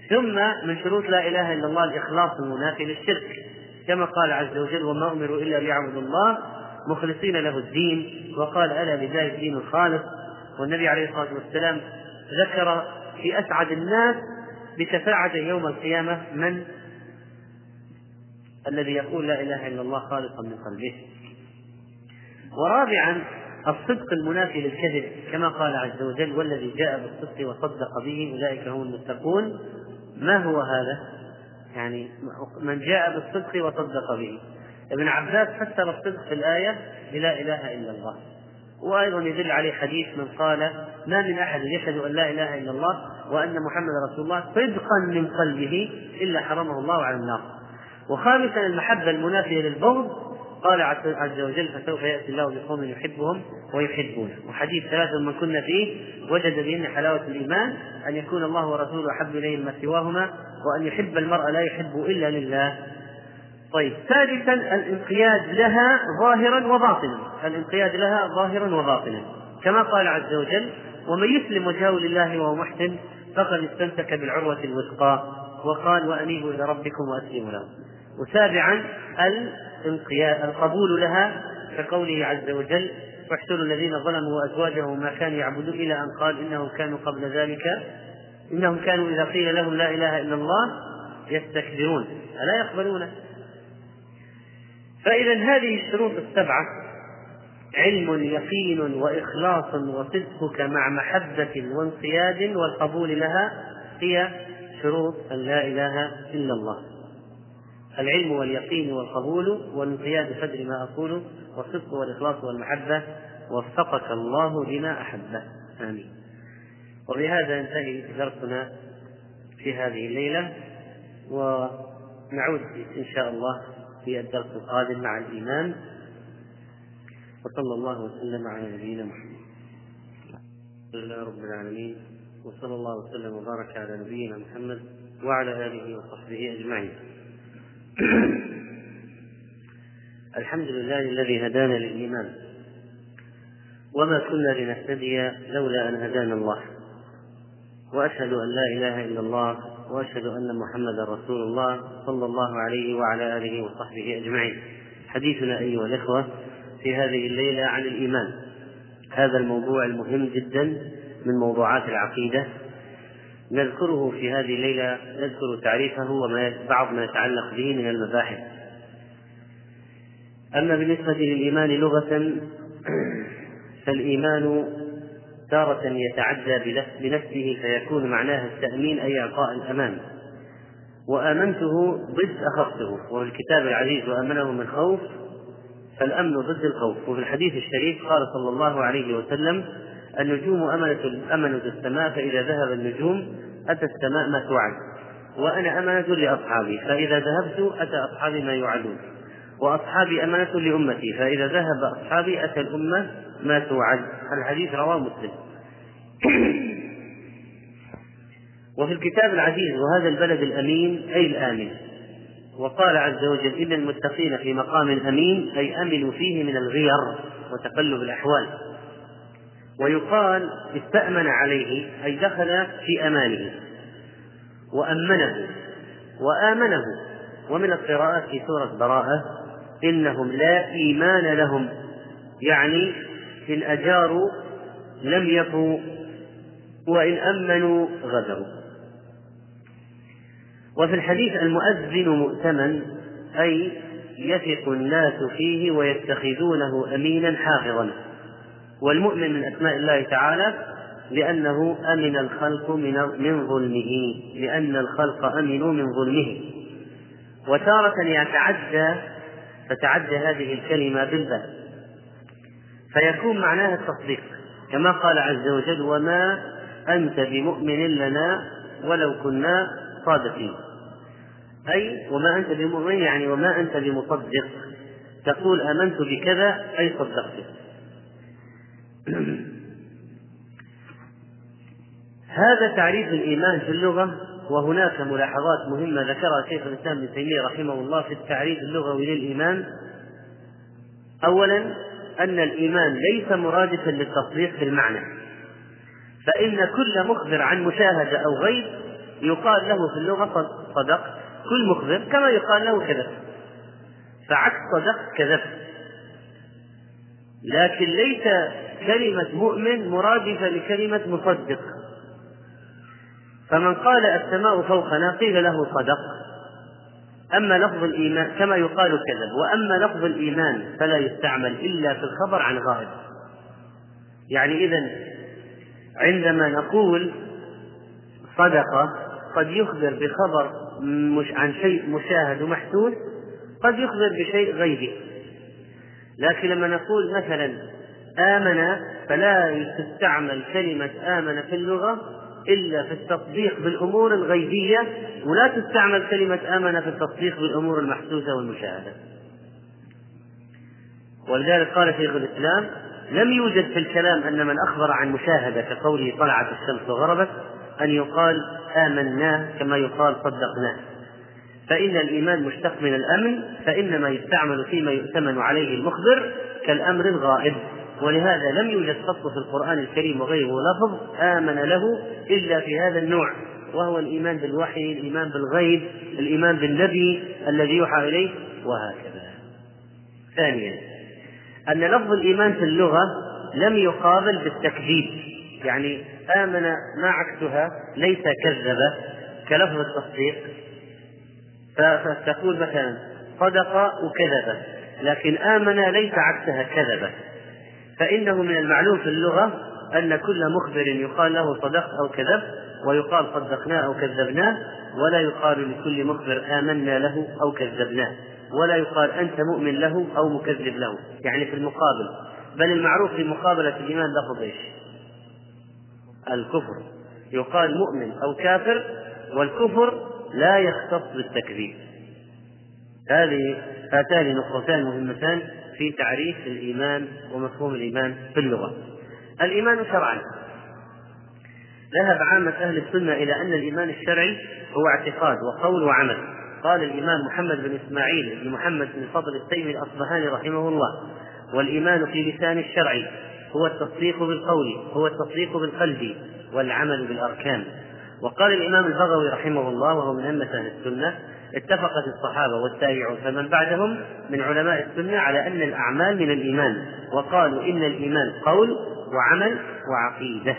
ثم من شروط لا إله إلا الله الإخلاص المنافي للشرك كما قال عز وجل وما أمروا إلا ليعبدوا الله مخلصين له الدين وقال ألا لله الدين الخالص؟ والنبي عليه الصلاة والسلام ذكر في أسعد الناس بشفاعة يوم القيامة من؟ الذي يقول لا إله إلا الله خالصا من قلبه. ورابعا الصدق المنافي للكذب كما قال عز وجل والذي جاء بالصدق وصدق به أولئك هم المتقون. ما هو هذا؟ يعني من جاء بالصدق وصدق به. ابن عباس فسر الصدق في الآية بلا إله إلا الله. وأيضا يدل عليه حديث من قال ما من أحد يشهد أن لا إله إلا الله وأن محمد رسول الله صدقا من قلبه إلا حرمه الله على النار. وخامسا المحبة المنافية للبغض. قال عز وجل فسوف يأتي الله بقوم يحبهم ويحبونه. وحديث ثلاثة من كنا فيه وجد بهن حلاوة الإيمان أن يكون الله ورسوله أحب إليه ما سواهما وأن يحب المرء لا يحب إلا لله. طيب ثالثا الانقياد لها ظاهرا وباطنا. الانقياد لها ظاهرا وباطنا. كما قال عز وجل ومن يسلم وجهه لله وهو محسن فقد استمسك بالعروة الوثقى. وقال وأنيبوا إلى ربكم وأسلموا له. وسابعا الانقياد القبول لها كقوله عز وجل واحشروا الذين ظلموا وازواجهم ما كانوا يعبدون إلى أن قال إنهم كانوا قبل ذلك إنهم كانوا إذا قيل لهم لا إله إلا الله يستكبرون. ألا يقبلونه فإذا هذه الشروط السبعة علم يقين وإخلاص وصدقك مع محبة وانقياد والقبول لها هي شروط أن لا إله إلا الله. العلم واليقين والقبول والانقياد بقدر ما أقول والصدق والإخلاص والمحبة. وفقك الله لما أحبه. آمين. وبهذا ينتهي درسنا في هذه الليلة ونعود إن شاء الله في الدرس القادم مع الإيمان وصلى الله وسلم على نبينا محمد. الحمد لله رب العالمين. وصلى الله وسلم وبارك على نبينا محمد وعلى آله وصحبه أجمعين. الحمد لله الذي هدانا للإيمان. وما كنا لنهتدي لولا أن هدانا الله. وأشهد أن لا إله إلا الله وأشهد أن محمدا رسول الله صلى الله عليه وعلى آله وصحبه أجمعين. حديثنا أيها الإخوة في هذه الليلة عن الإيمان. هذا الموضوع المهم جدا من موضوعات العقيدة. نذكره في هذه الليلة نذكر تعريفه وبعض ما يتعلق به من المباحث. أما بالنسبة للإيمان لغة فالإيمان تارة يتعدى بنفسه فيكون معناها التأمين أي إعطاء الأمان. وآمنته ضد أخفته وفي الكتاب العزيز وأمنه من خوف فالأمن ضد الخوف. وفي الحديث الشريف قال صلى الله عليه وسلم النجوم أمنة أمنة السماء فإذا ذهب النجوم أتى السماء ما توعد وأنا أمنة لأصحابي فإذا ذهبت أتى أصحابي ما يوعدون وأصحابي أمانة لأمتي فإذا ذهب أصحابي أتى الأمة ما توعد. الحديث رواه مسلم. وفي الكتاب العزيز وهذا البلد الأمين أي الآمن. وقال عز وجل إن المتقين في مقام أمين أي أمنوا فيه من الغير وتقلب الأحوال. ويقال استأمن عليه أي دخل في أمانه. وأمنه. وآمنه. ومن القراءات في سورة براءة إنهم لا إيمان لهم. يعني إن أجاروا لم يفوا وإن أمنوا غدروا. وفي الحديث المؤذن مؤتمن أي يثق الناس فيه ويتخذونه أمينا حافظا والمؤمن من أسماء الله تعالى لأنه أمن الخلق من من ظلمه لأن الخلق أمنوا من ظلمه. وتارة يتعدى تتعدى هذه الكلمة بالباء. فيكون معناها التصديق كما قال عز وجل وما أنت بمؤمن لنا ولو كنا صادقين. أي وما أنت بمؤمن يعني وما أنت بمصدق. تقول آمنت بكذا أي صدقته هذا تعريف الإيمان في اللغة وهناك ملاحظات مهمة ذكرها شيخ الإسلام ابن تيمية رحمه الله في التعريف اللغوي للإيمان. أولا أن الإيمان ليس مرادفا للتصديق في المعنى فإن كل مخبر عن مشاهدة أو غيب يقال له في اللغة صدقت كل مخبر كما يقال له كذب. فعكس صدقت كذبت لكن ليس كلمة مؤمن مرادفة لكلمة مصدق. فمن قال السماء فوقنا قيل له صدق. أما لفظ الإيمان كما يقال كذب وأما لفظ الإيمان فلا يستعمل إلا في الخبر عن غائب. يعني إذا عندما نقول صدقة قد يخبر بخبر مش عن شيء مشاهد ومحسوس قد يخبر بشيء غيبي. لكن لما نقول مثلا آمن فلا تستعمل كلمة آمن في اللغة إلا في التصديق بالأمور الغيبية ولا تستعمل كلمة آمن في التصديق بالأمور المحسوسة والمشاهدة. ولذلك قال شيخ الإسلام لم يوجد في الكلام أن من أخبر عن مشاهدة كقوله طلعت الشمس وغربت أن يقال آمناه كما يقال صدقناه فإن الإيمان مشتق من الأمن فإنما يستعمل فيما يؤتمن عليه المخبر كالأمر الغائب. ولهذا لم يوجد خط في القرآن الكريم وغيره لفظ آمن له إلا في هذا النوع وهو الإيمان بالوحي الإيمان بالغيب الإيمان بالنبي الذي يوحى إليه وهكذا. ثانيا أن لفظ الإيمان في اللغة لم يقابل بالتكذيب يعني آمن ما عكسها ليس كذب كلفظ التصديق. فتقول مثلا صدق وكذب لكن آمن ليس عكسها كذب. فإنه من المعلوم في اللغة أن كل مخبر يقال له صدقت أو كذبت ويقال صدقناه أو كذبناه ولا يقال لكل مخبر آمنا له أو كذبناه ولا يقال أنت مؤمن له أو مكذب له يعني في المقابل. بل المعروف في مقابلة الإيمان لفظ إيش؟ الكفر. يقال مؤمن أو كافر والكفر لا يختص بالتكذيب. هذه هاتان نقطتان مهمتان. في تعريف الإيمان ومفهوم الإيمان في اللغة. الإيمان شرعا. ذهب عامة أهل السنة إلى أن الإيمان الشرعي هو اعتقاد وقول وعمل. قال الإمام محمد بن إسماعيل بن محمد بن فضل التيمي الأصبهاني رحمه الله والإيمان في لسان الشرع هو التصديق بالقول هو التصديق بالقلب والعمل بالأركان. وقال الإمام البغوي رحمه الله وهو من أئمة أهل السنة اتفقت الصحابة والتابعون فمن بعدهم من علماء السنة على أن الأعمال من الإيمان وقالوا إن الإيمان قول وعمل وعقيدة.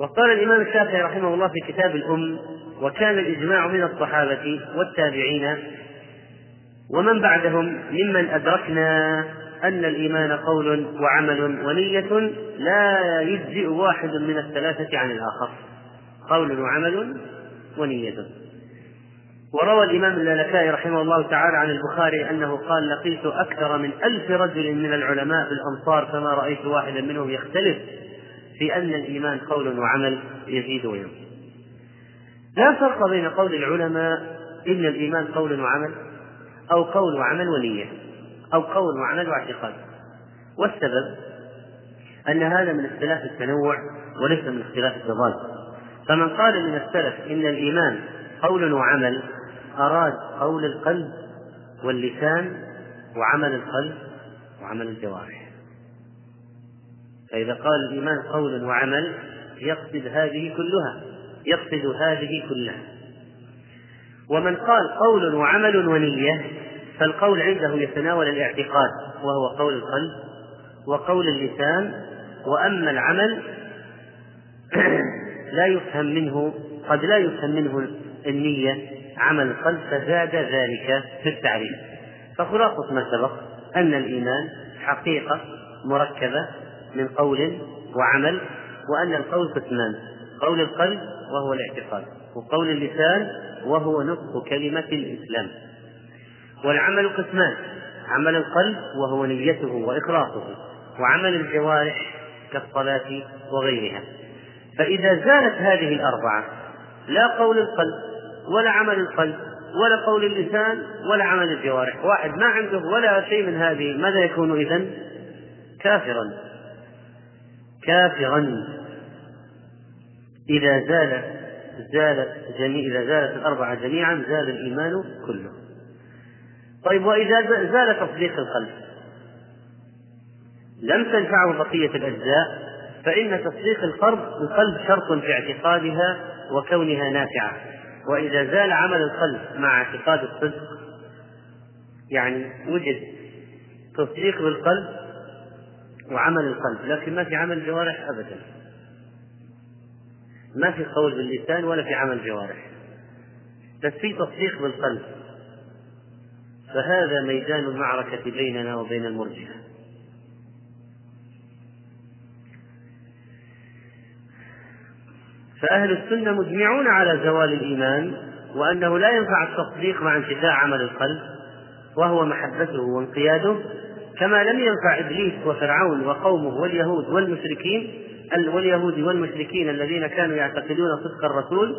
وقال الإمام الشافعي رحمه الله في كتاب الأم وكان الإجماع من الصحابة والتابعين ومن بعدهم ممن أدركنا أن الإيمان قول وعمل ونية لا يجزئ واحد من الثلاثة عن الآخر قول وعمل ونية. وروى الإمام اللالكائي رحمه الله تعالى عن البخاري أنه قال لقيت أكثر من ألف رجل من العلماء في الأمصار فما رأيت واحدا منهم يختلف في أن الإيمان قول وعمل يزيد وينقص. لا فرق بين قول العلماء إن الإيمان قول وعمل أو قول وعمل ونية أو قول وعمل واعتقاد. والسبب أن هذا من اختلاف التنوع وليس من اختلاف التضاد فمن قال من السلف إن الإيمان قول وعمل أراد قول القلب واللسان وعمل القلب وعمل الجوارح. فإذا قال الإيمان قول وعمل يقصد هذه كلها يقصد هذه كلها. ومن قال قول وعمل ونية فالقول عنده يتناول الاعتقاد وهو قول القلب وقول اللسان. وأما العمل لا يفهم منه قد لا يفهم منه النية عمل القلب فزاد ذلك في التعريف. فخلاصة ما سبق أن الإيمان حقيقة مركبة من قول وعمل وأن القول قسمان قول القلب وهو الاعتقاد وقول اللسان وهو نطق كلمة الإسلام. والعمل قسمان عمل القلب وهو نيته وإخلاصه وعمل الجوارح كالصلاة وغيرها. فإذا زالت هذه الأربعة لا قول القلب ولا عمل القلب ولا قول اللسان ولا عمل الجوارح. واحد ما عنده ولا شيء من هذه ماذا يكون إذن؟ كافرا. كافرا. إذا زال زالت جميع إذا زالت الأربعة جميعا زال الإيمان كله. طيب وإذا زال تصديق القلب لم تنفعه بقية الأجزاء فإن تصديق القلب القلب شرط في اعتقادها وكونها نافعة. وإذا زال عمل القلب مع اعتقاد الصدق يعني وجد تصديق بالقلب وعمل القلب لكن ما في عمل الجوارح أبدا. ما في قول باللسان ولا في عمل جوارح. بس في تصديق بالقلب. فهذا ميدان المعركة بيننا وبين المرجئة. فأهل السنة مجمعون على زوال الإيمان وأنه لا ينفع التصديق مع انتفاع عمل القلب وهو محبته وانقياده كما لم ينفع إبليس وفرعون وقومه واليهود والمشركين واليهود والمشركين الذين كانوا يعتقدون صدق الرسول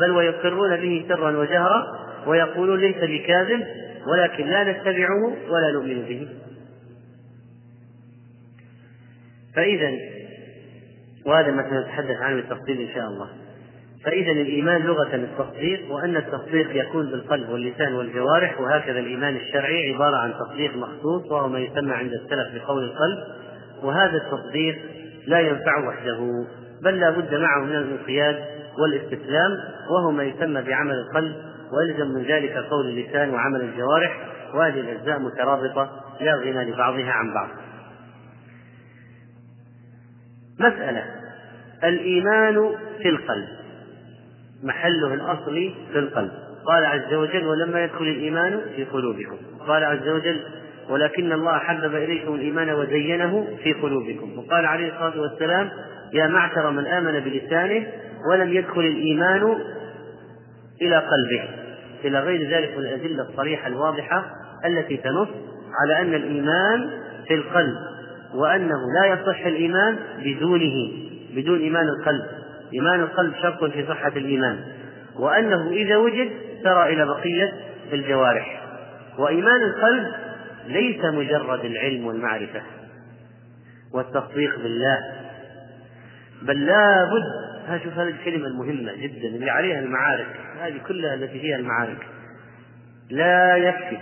بل ويقرون به سرا وجهرا ويقولون ليس بكاذب ولكن لا نتبعه ولا نؤمن به. فإذا وهذا ما سنتحدث عنه بالتفصيل إن شاء الله. فإذا الإيمان لغة التصديق وأن التصديق يكون بالقلب واللسان والجوارح وهكذا الإيمان الشرعي عبارة عن تصديق مخصوص وهو ما يسمى عند السلف بقول القلب. وهذا التصديق لا ينفع وحده بل لا بد معه من الانقياد والاستسلام وهو ما يسمى بعمل القلب ويلزم من ذلك قول اللسان وعمل الجوارح. وهذه الأجزاء مترابطة لا غنى لبعضها عن بعض. مسألة. الإيمان في القلب. محله الأصلي في القلب. قال عز وجل ولما يدخل الإيمان في قلوبكم. قال عز وجل ولكن الله حبب إليكم الإيمان وزينه في قلوبكم. وقال عليه الصلاة والسلام يا معشر من آمن بلسانه ولم يدخل الإيمان إلى قلبه. إلى غير ذلك من الأدلة الصريحة الواضحة التي تنص على أن الإيمان في القلب. وأنه لا يصح الإيمان بدونه بدون إيمان القلب. إيمان القلب شرط في صحة الإيمان. وأنه إذا وجد سرى إلى بقية الجوارح. وإيمان القلب ليس مجرد العلم والمعرفة والتصديق بالله بل لا بد ها شوف هذه الكلمة المهمة جدا اللي عليها المعارك. هذه كلها التي فيها المعارك. لا يكفي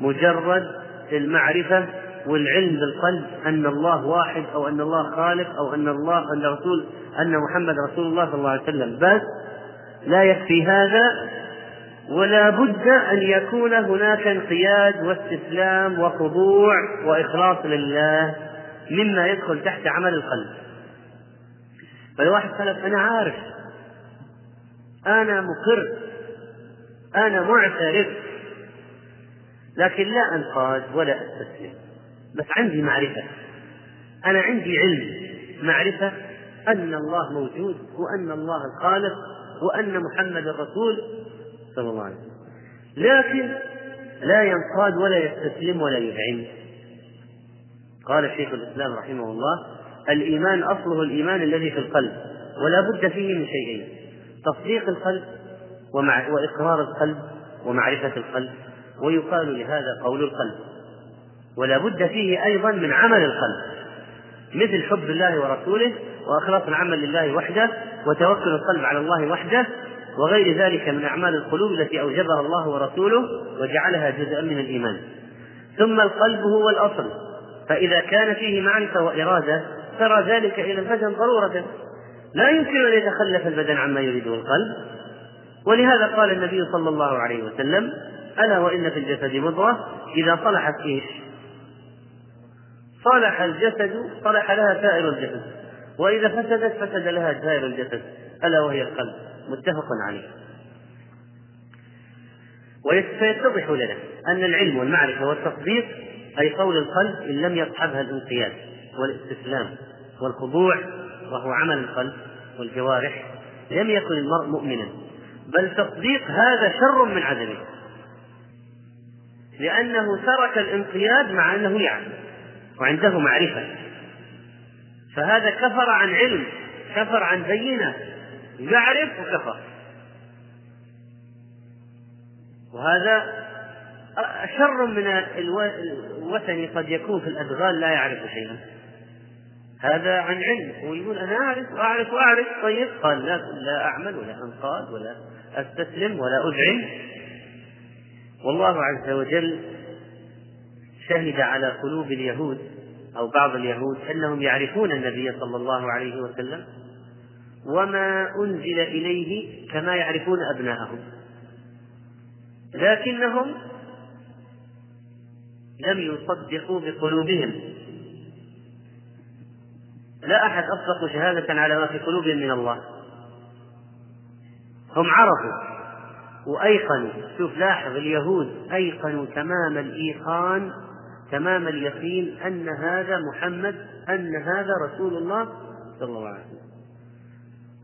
مجرد المعرفة والعلم بالقلب أن الله واحد أو أن الله خالق أو أن الله أن رسول أن محمد رسول الله صلى الله عليه وسلم. بس لا يكفي هذا ولا بد أن يكون هناك انقياد واستسلام وخضوع وإخلاص لله مما يدخل تحت عمل القلب. فالواحد قال أنا عارف. أنا مقر. أنا معترف. لكن لا أنقاد ولا أستسلم. بس عندي معرفة. أنا عندي علم. معرفة أن الله موجود وأن الله الخالق وأن محمد الرسول صلى الله عليه وسلم. لكن لا ينقاد ولا يستسلم ولا يذعن قال شيخ الإسلام رحمه الله الإيمان أصله الإيمان الذي في القلب ولا بد فيه من شيئين تصديق القلب ومع وإقرار القلب ومعرفة القلب. ويقال لهذا قول القلب. ولا بد فيه أيضا من عمل القلب مثل حب الله ورسوله وإخلاص العمل لله وحده وتوكل القلب على الله وحده وغير ذلك من أعمال القلوب التي أوجبها الله ورسوله وجعلها جزءا من الإيمان ثم القلب هو الأصل فإذا كان فيه معرفة وإرادة ترى ذلك إلى البدن ضرورة لا يمكن أن يتخلف البدن عما يريده القلب ولهذا قال النبي صلى الله عليه وسلم ألا وإن في الجسد مضغة إذا صلحت إيش؟ صلح الجسد صلح لها سائر الجسد. وإذا فسدت فسد لها سائر الجسد ألا وهي القلب. متفق عليه. وسيتضح لنا أن العلم والمعرفة والتصديق أي قول القلب إن لم يصحبها الانقياد والاستسلام والخضوع وهو عمل القلب والجوارح لم يكن المرء مؤمنا. بل تصديق هذا شر من عدمه. لأنه ترك الانقياد مع أنه يعلم وعنده معرفة. فهذا كفر عن علم كفر عن بينة. يعرف وكفر. وهذا شر من الوثني قد يكون في الأدغال لا يعرف شيئا. هذا عن علم. ويقول أنا أعرف وأعرف وأعرف طيب. قال لا لا أعمل ولا أنقاد ولا أستسلم ولا أذعن والله عز وجل شهد على قلوب اليهود أو بعض اليهود أنهم يعرفون النبي صلى الله عليه وسلم وما أنزل إليه كما يعرفون أبناءهم. لكنهم لم يصدقوا بقلوبهم. لا أحد أصدق شهادة على ما في قلوبهم من الله. هم عرفوا وأيقنوا. شوف لاحظ اليهود أيقنوا تمام الإيقان تمام اليقين أن هذا محمد أن هذا رسول الله صلى الله عليه وسلم.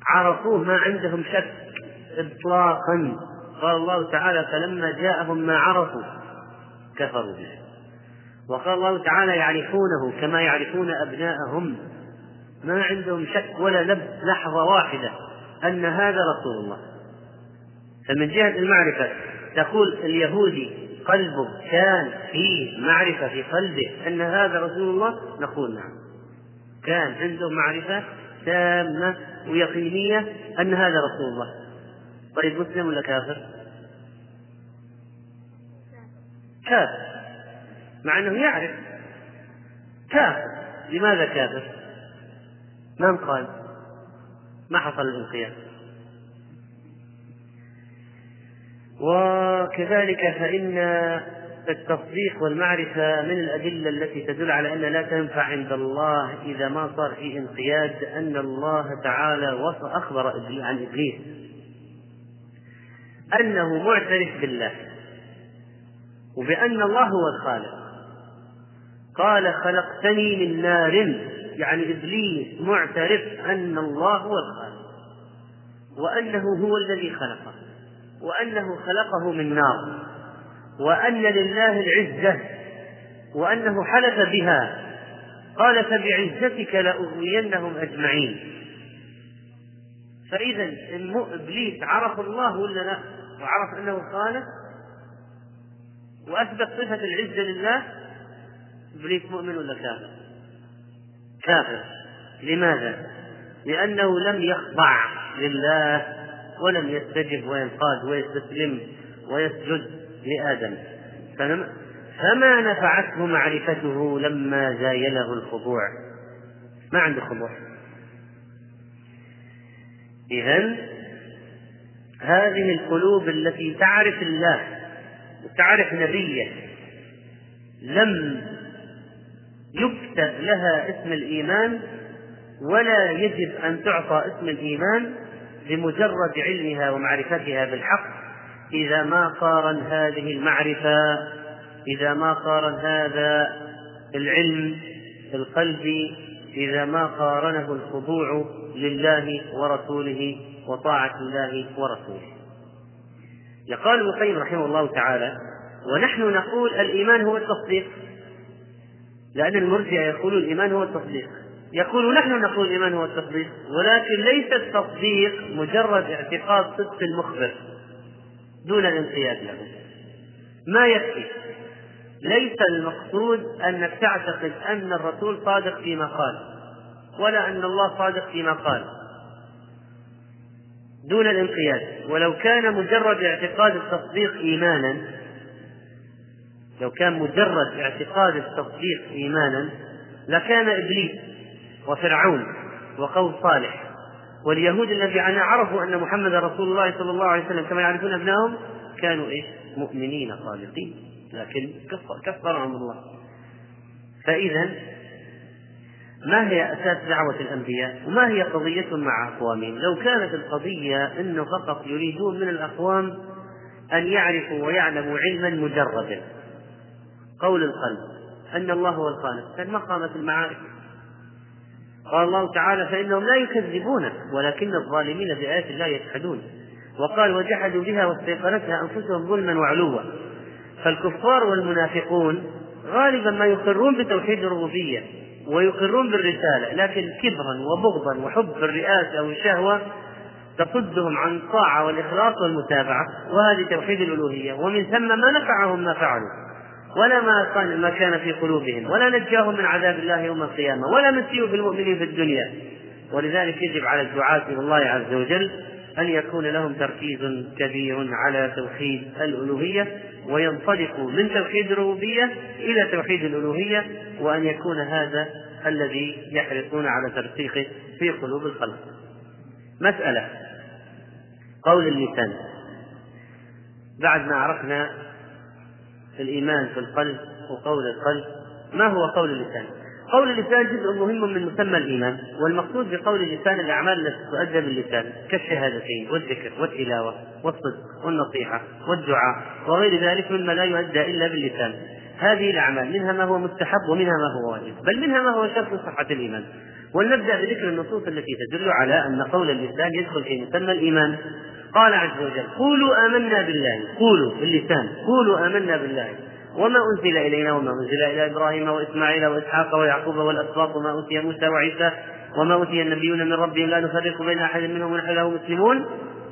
عرفوه ما عندهم شك إطلاقا. قال الله تعالى فلما جاءهم ما عرفوا كفروا به. وقال الله تعالى يعرفونه كما يعرفون أبناءهم. ما عندهم شك ولا لب لحظة واحدة أن هذا رسول الله. فمن جهة المعرفة تقول اليهودي قلبه كان فيه معرفة في قلبه أن هذا رسول الله نقول نعم كان عنده معرفة تامة ويقينية أن هذا رسول الله طيب مسلم ولا كافر؟ كافر مع أنه يعرف كافر لماذا كافر؟ من قال؟ ما حصل الانقياد وكذلك فإن التصديق والمعرفة من الأدلة التي تدل على أن لا تنفع عند الله إذا ما صار في انقياد أن الله تعالى أخبر عن إبليس. أنه معترف بالله. وبأن الله هو الخالق. قال خلقتني من نار. يعني إبليس معترف أن الله هو الخالق. وأنه هو الذي خلقه. وأنه خلقه من نار وأن لله العزة وأنه حلف بها قال فبعزتك لأغوينهم أجمعين فإذا إبليس عرف الله ولا لا؟ وعرف أنه خالق وأثبت صفة العزة لله إبليس مؤمن ولا كافر؟ كافر لماذا؟ لأنه لم يخضع لله ولم يستجب وينقاد ويستسلم ويسجد لآدم. فما نفعته معرفته لما زايله الخضوع. ما عنده خضوع. إذا هذه القلوب التي تعرف الله وتعرف نبيه لم يكتب لها اسم الإيمان ولا يجب أن تعطى اسم الإيمان بمجرد علمها ومعرفتها بالحق إذا ما قارن هذه المعرفة إذا ما قارن هذا العلم القلبي إذا ما قارنه الخضوع لله ورسوله وطاعة الله ورسوله. يقال ابن القيم رحمه الله تعالى ونحن نقول الإيمان هو التصديق لأن المرجئة يقولون الإيمان هو التصديق. يقول نحن نقول الإيمان هو التصديق ولكن ليس التصديق مجرد اعتقاد صدق المخبر دون الانقياد له. ما يكفي؟ ليس المقصود أنك تعتقد أن الرسول صادق فيما قال ولا أن الله صادق فيما قال. دون الانقياد. ولو كان مجرد اعتقاد التصديق إيمانا لو كان مجرد اعتقاد التصديق إيمانا لكان إبليس وفرعون وقوم صالح. واليهود الذين عرفوا أن محمد رسول الله صلى الله عليه وسلم كما يعرفون أبنائهم كانوا إيش؟ مؤمنين صادقين. لكن كفرهم الله. فإذا ما هي أساس دعوة الأنبياء؟ وما هي قضيتهم مع أقوامهم؟ لو كانت القضية أنه فقط يريدون من الأقوام أن يعرفوا ويعلموا علما مجردا. قول القلب. أن الله هو الخالق. كان ما قامت المعارك قال الله تعالى فإنهم لا يكذبونك ولكن الظالمين بآيات الله يجحدون. وقال وجحدوا بها واستيقنتها أنفسهم ظلما وعلوا. فالكفار والمنافقون غالبا ما يقرون بتوحيد الربوبية ويقرون بالرسالة لكن كبرا وبغضا وحب الرئاسة والشهوة تصدهم عن الطاعة والإخلاص والمتابعة وهذه توحيد الألوهية. ومن ثم ما نفعهم ما فعلوا. ولا ما ما كان في قلوبهم ولا نجاهم من عذاب الله يوم القيامة ولا مسيوا بالمؤمنين في الدنيا. ولذلك يجب على الدعاة إلى الله عز وجل أن يكون لهم تركيز كبير على توحيد الألوهية وينطلقوا من توحيد الربوبية إلى توحيد الألوهية وأن يكون هذا الذي يحرصون على ترسيخه في قلوب الخلق. مسألة. قول اللسان بعد ما عرفنا الإيمان في القلب وقول القلب. ما هو قول اللسان؟ قول اللسان جزء مهم من مسمى الإيمان والمقصود بقول اللسان الأعمال التي تؤدى باللسان كالشهادتين والذكر والتلاوة والصدق والنصيحة والدعاء وغير ذلك مما لا يؤدى إلا باللسان. هذه الأعمال منها ما هو مستحب ومنها ما هو واجب بل منها ما هو شرط صحة الإيمان. ولنبدأ بذكر النصوص التي تدل على أن قول اللسان يدخل في مسمى الإيمان. قال عز وجل قولوا آمنا بالله قولوا باللسان قولوا آمنا بالله. وما أنزل إلينا وما أنزل إلى إبراهيم وإسماعيل وإسحاق ويعقوب والأسباط وما أوتي موسى وعيسى وما أوتي النبيون من ربهم لا نفرق بين أحد منهم ونحن له مسلمون.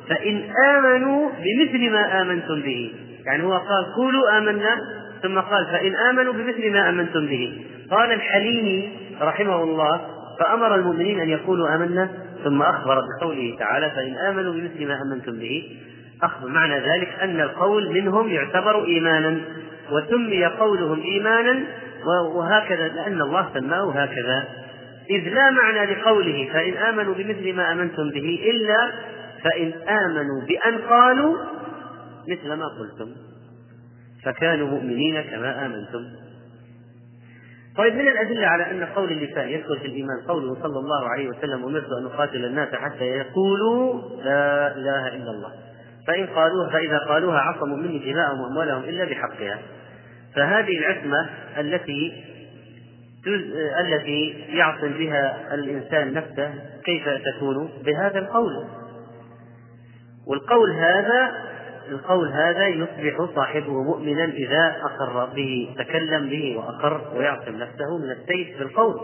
فإن آمنوا بمثل ما آمنتم به. يعني هو قال قولوا آمنا. ثم قال فإن آمنوا بمثل ما آمنتم به. قال الحليمي رحمه الله فأمر المؤمنين أن يقولوا آمنا. ثم أخبر بقوله تعالى فإن آمنوا بمثل ما آمنتم به أخبر معنى ذلك أن القول منهم يعتبر إيمانا وسمي قولهم إيمانا وهكذا لأن الله سماه هكذا. إذ لا معنى لقوله فإن آمنوا بمثل ما آمنتم به إلا فإن آمنوا بأن قالوا مثل ما قلتم. فكانوا مؤمنين كما آمنتم. طيب من الأدلة على أن قول اللسان يدخل في الإيمان قوله صلى الله عليه وسلم أمرت أن أقاتل الناس حتى يقولوا لا إله إلا الله. فإن قالوها فإذا قالوها عصموا مني دماءهم وأموالهم إلا بحقها. فهذه العصمة التي التي يعصم بها الإنسان نفسه كيف تكون؟ بهذا القول. والقول هذا القول هذا يصبح صاحبه مؤمنا إذا أقر به تكلم به وأقر ويعصم نفسه من السيف بالقول.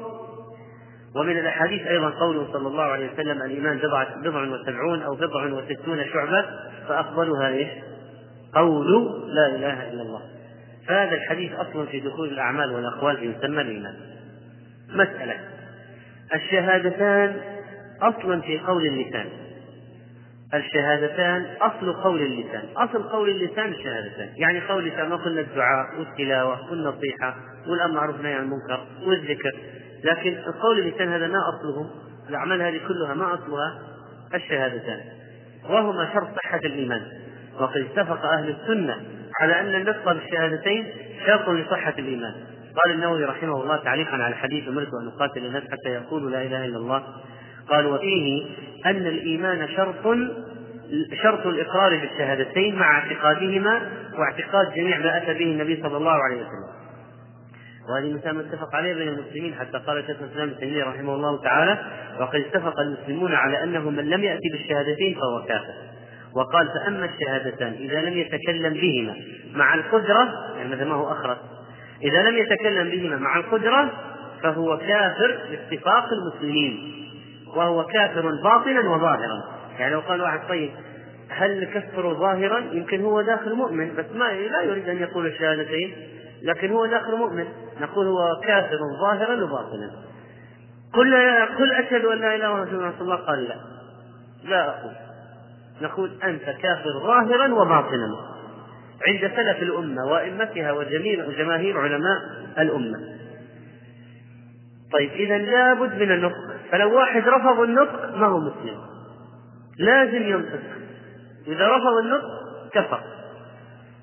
ومن الأحاديث أيضا قوله صلى الله عليه وسلم الإيمان بضع بضع وسبعون أو بضع وستون شعبة فأفضلها إيش؟ قول لا إله إلا الله. فهذا الحديث أصل في دخول الأعمال والأقوال في مسمى الإيمان. مسألة. الشهادتان أصلا في قول اللسان. الشهادتان أصل قول اللسان. أصل قول اللسان الشهادتان. يعني قول اللسان ما قلنا الدعاء والتلاوة والنصيحة والأمر معروف عن المنكر والذكر. لكن قول اللسان هذا ما أصله الأعمال هذه كلها ما أصلها الشهادتان. وهما شرط صحة الإيمان. وقد اتفق أهل السنة على أن النطق بالشهادتين شرط لصحة الإيمان. قال النووي رحمه الله تعليقا على الحديث أمرت أن أقاتل الناس حتى يقولوا لا إله إلا الله. قال وفيه أن الإيمان شرط شرط الإقرار بالشهادتين مع اعتقادهما واعتقاد جميع ما أتى به النبي صلى الله عليه وسلم. وهذه مسألة متفق عليها بين المسلمين حتى قال شيخ الإسلام ابن رحمه الله تعالى وقد اتفق المسلمون على أنه من لم يأتي بالشهادتين فهو كافر. وقال فأما الشهادتان إذا لم يتكلم بهما مع القدرة يعني مثل ما هو أخرس إذا لم يتكلم بهما مع القدرة فهو كافر باتفاق المسلمين. وهو كافر باطنا وظاهرا. يعني لو قال واحد طيب هل كفر ظاهرا؟ يمكن هو داخل مؤمن بس ما لا يريد أن يقول الشهادتين لكن هو داخل مؤمن. نقول هو كافر ظاهرا وباطنا قل قل أشهد أن لا إله إلا الله قال لا. لا أقول. نقول أنت كافر ظاهرا وباطنا عند سلف الأمة وأئمتها وجماهير علماء الأمة. طيب إذا لابد من النطق. فلو واحد رفض النطق ما هو مسلم. لازم ينطق. إذا رفض النطق كفر.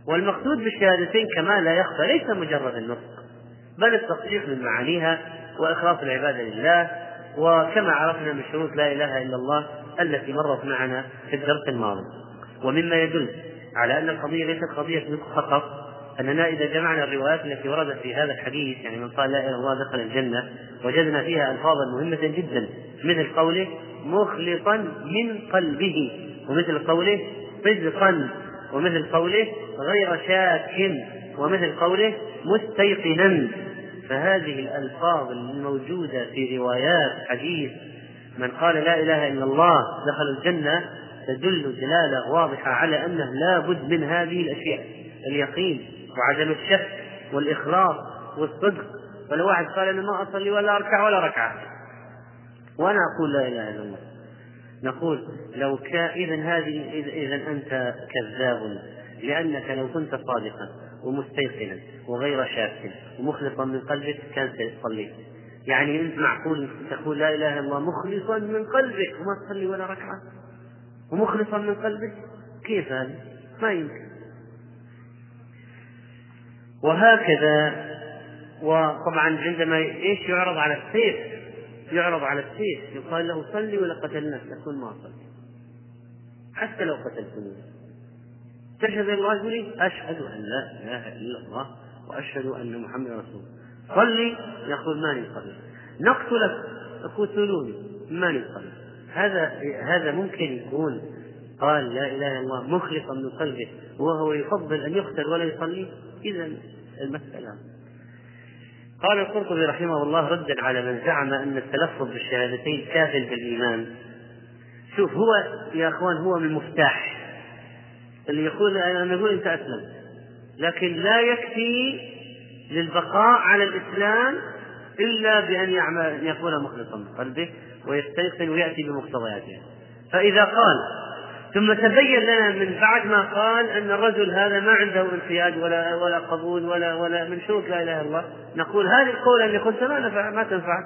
والمقصود بالشهادتين كما لا يخفى ليس مجرد النطق بل التصديق من معانيها وإخلاص العبادة لله وكما عرفنا من شروط لا إله إلا الله التي مرت معنا في الدرس الماضي. ومما يدل على أن القضية ليست قضية نطق فقط أننا إذا جمعنا الروايات التي وردت في هذا الحديث يعني من قال لا إله إلا الله دخل الجنة وجدنا فيها ألفاظا مهمة جدا مثل قوله مخلصا من قلبه ومثل قوله صدقا ومثل قوله غير شاك ومثل قوله مستيقنا. فهذه الألفاظ الموجودة في روايات حديث من قال لا إله إلا الله دخل الجنة تدل دلالة واضحة على أنه لا بد من هذه الأشياء اليقين. وعدم الشك والإخلاص والصدق. فلو واحد قال أنا ما أصلي ولا أركع ولا ركعة. وأنا أقول لا إله إلا الله. نقول لو كان إذا هذه إذا أنت كذاب لأنك لو كنت صادقا ومستيقنا وغير شاك ومخلصا من قلبك كان سيصلي يعني أنت معقول تقول لا إله إلا الله مخلصا من قلبك وما تصلي ولا ركعة؟ ومخلصا من قلبك؟ كيف هذا؟ ما يمكن. وهكذا. وطبعا عندما إيش يعرض على السيف؟ يعرض على السيف. يقال له صلي ولا قتلناك تكون ما صلي حتى لو قتلتني. تشهد الله يقول أشهد أن لا إله إلا الله وأشهد أن محمدا رسول الله. صلي يقول ماني صلي. نقتلك اقتلوني ماني صلي. هذا هذا ممكن يكون قال لا إله إلا الله مخلصا من قلبه وهو يفضل أن يقتل ولا يصلي؟ إذا المسألة. قال القرطبي رحمه الله ردا على من زعم أن التلفظ بالشهادتين كاف بالايمان شوف هو يا أخوان هو من مفتاح. اللي يقول أنا يقول أنت أسلم. لكن لا يكفي للبقاء على الإسلام إلا بأن يعمل ان يكون مخلصا من قلبه ويستيقن ويأتي بمقتضياتها فإذا قال ثم تبين لنا من بعد ما قال أن الرجل هذا ما عنده انقياد ولا ولا قبول ولا ولا من شروط لا إله إلا الله. نقول هذه القول اللي قلت ما نفع ما تنفع.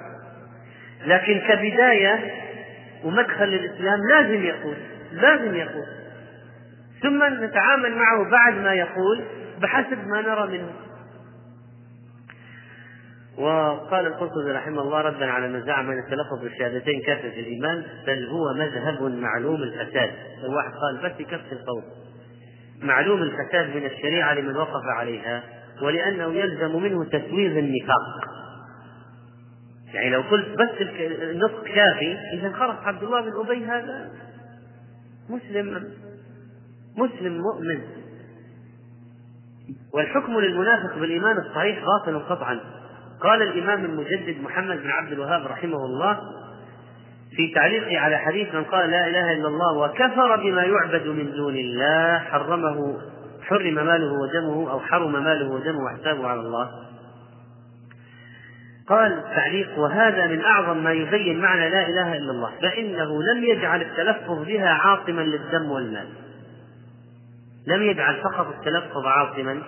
لكن كبداية ومدخل للإسلام لازم يقول لازم يقول. ثم نتعامل معه بعد ما يقول بحسب ما نرى منه. وقال القرطبي رحمه الله ردا على من زعم أن التلفظ بالشهادتين كافر في الإيمان بل هو مذهب معلوم الفساد. الواحد قال بس يكفي القول. معلوم الفساد من الشريعة لمن وقف عليها ولأنه يلزم منه تسويغ النفاق. يعني لو قلت بس النطق كافي إذا خلاص عبد الله بن أبي هذا مسلم مسلم مؤمن. والحكم للمنافق بالإيمان الصحيح باطل قطعا. قال الإمام المجدد محمد بن عبد الوهاب رحمه الله في تعليقه على حديث من قال لا إله إلا الله وكفر بما يعبد من دون الله حرمه حرم ماله ودمه أو حرم ماله ودمه وحسابه على الله. قال تعليق وهذا من أعظم ما يبين معنى لا إله إلا الله فإنه لم يجعل التلفظ بها عاصما للدم والمال. لم يجعل فقط التلفظ عاصما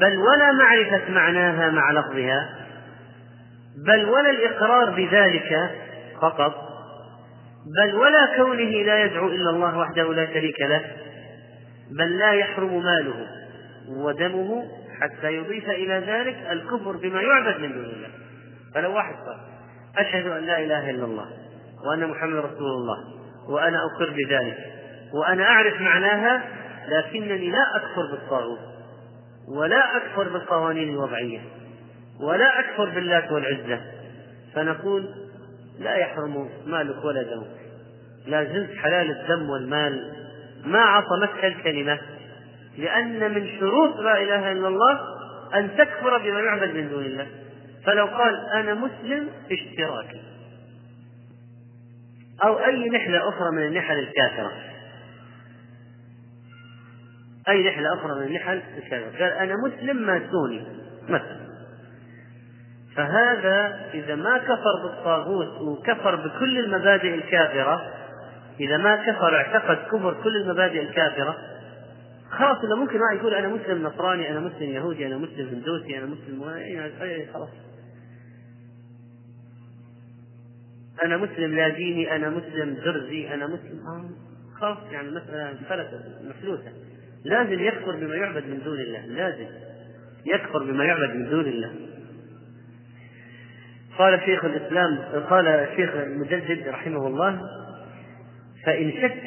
بل ولا معرفة معناها مع لفظها بل ولا الإقرار بذلك فقط بل ولا كونه لا يدعو إلا الله وحده لا شريك له بل لا يحرم ماله ودمه حتى يضيف إلى ذلك الكفر بما يعبد من دون الله. فلو واحد قال أشهد أن لا إله إلا الله وأن محمد رسول الله وأنا أقر بذلك وأنا أعرف معناها لكنني لا أكفر بالطاغوت. ولا أكفر بالقوانين الوضعية ولا أكفر باللات والعزة. فنقول لا يحرم مالك ولا دمك. لا زلت حلال الدم والمال. ما عصمتك الكلمة. لأن من شروط لا إله إلا الله أن تكفر بما يعبد من دون الله. فلو قال أنا مسلم اشتراكي. أو أي نحلة أخرى من النحل الكافرة. أي نحلة أخرى من النحل؟ قال أنا مسلم ماسوني مثلا. فهذا إذا ما كفر بالطاغوت وكفر بكل المبادئ الكافرة إذا ما كفر اعتقد كفر كل المبادئ الكافرة خلاص إذا ممكن واحد يقول أنا مسلم نصراني أنا مسلم يهودي أنا مسلم هندوسي أنا مسلم خلاص. أنا مسلم لا ديني أنا مسلم درزي أنا مسلم آه خلاص يعني المسألة فلتت مفلوسة. لازم يكفر بما يعبد من دون الله لازم. يكفر بما يعبد من دون الله. قال شيخ الإسلام قال الشيخ المجدد رحمه الله فإن شك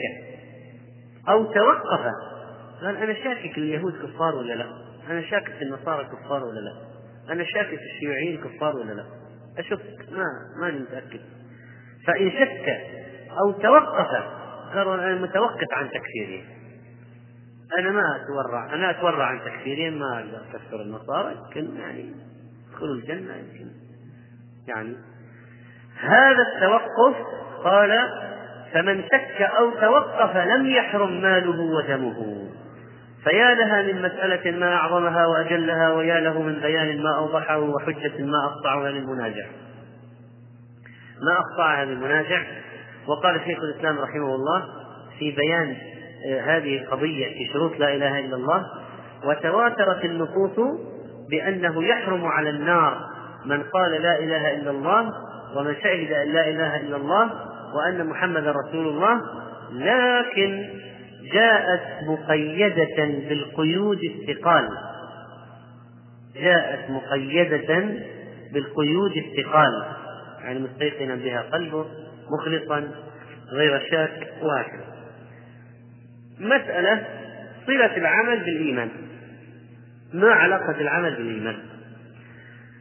أو توقف قال أنا شاكك اليهود كفار ولا لا؟ أنا شاكك النصارى كفار ولا لا؟ أنا شاكك الشيوعيين كفار ولا لا؟ أشك ما ماني متأكد. فإن شك أو توقف قال أنا متوقف عن تكفيرهم أنا ما أتورع أنا أتورع عن تكفيرهم ما أقدر أكفر النصارى يمكن يعني يدخلوا الجنة يمكن يعني. هذا التوقف قال فمن شك أو توقف لم يحرم ماله ودمه. فيا لها من مسألة ما أعظمها وأجلها ويا له من بيان ما أوضحه وحجة ما أقطعها للمناجع ما أقطعها للمناجع وقال شيخ الإسلام رحمه الله في بيان هذه القضية في شروط لا إله إلا الله وتواترت النصوص بأنه يحرم على النار من قال لا إله إلا الله ومن شهد أن لا إله إلا الله وأن محمدا رسول الله لكن جاءت مقيدة بالقيود الثقال. جاءت مقيدة بالقيود الثقال. يعني مستيقنا بها قلبه مخلصا غير شاك وهكذا. مسألة صلة العمل بالإيمان. ما علاقة العمل بالإيمان؟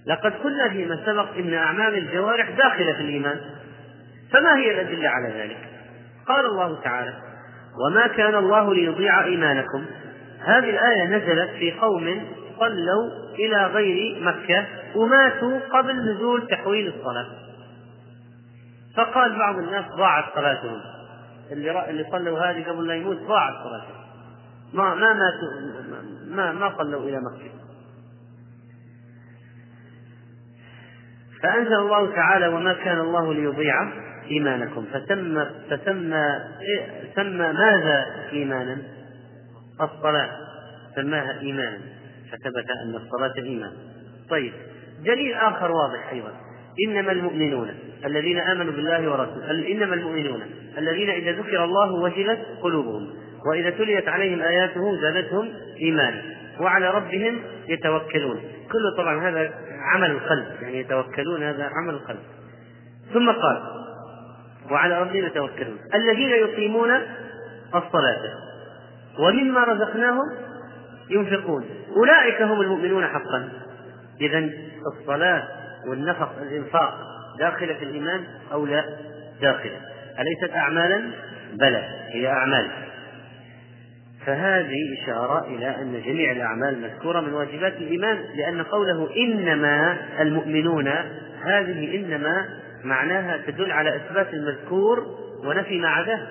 لقد قلنا فيما سبق إن أعمال الجوارح داخلة في الإيمان فما هي الأدلة على ذلك؟ قال الله تعالى وما كان الله ليضيع إيمانكم. هذه الآية نزلت في قوم صلوا إلى غير مكة وماتوا قبل نزول تحويل الصلاة. فقال بعض الناس ضاعت صلاتهم. اللي اللي صلوا هذه قبل لا يموت ضاعت صلاتهم ما ما ماتوا ما ما صلوا إلى مكة. فأنزل الله تعالى وما كان الله ليضيع إيمانكم. فسمى فسمى سمى ماذا إيمانا؟ الصلاة. سماها إيمانا. فثبت أن الصلاة إيمان. طيب دليل آخر واضح أيضا. إنما المؤمنون الذين آمنوا بالله ورسوله إنما المؤمنون الذين إذا ذكر الله وجلت قلوبهم وإذا تليت عليهم آياته زادتهم إيمانا وعلى ربهم يتوكلون. كله طبعا هذا عمل القلب يعني يتوكلون هذا عمل القلب. ثم قال وعلى ربهم يتوكلون الذين يقيمون الصلاة ومما رزقناهم ينفقون. أولئك هم المؤمنون حقا. إذا الصلاة والنفق الإنفاق داخلة في الإيمان أو لا داخلة؟ أليست أعمالا؟ بلى هي أعمال. فهذه إشارة إلى أن جميع الأعمال مذكورة من واجبات الإيمان لأن قوله إنما المؤمنون هذه إنما معناها تدل على إثبات المذكور ونفي ما عداه.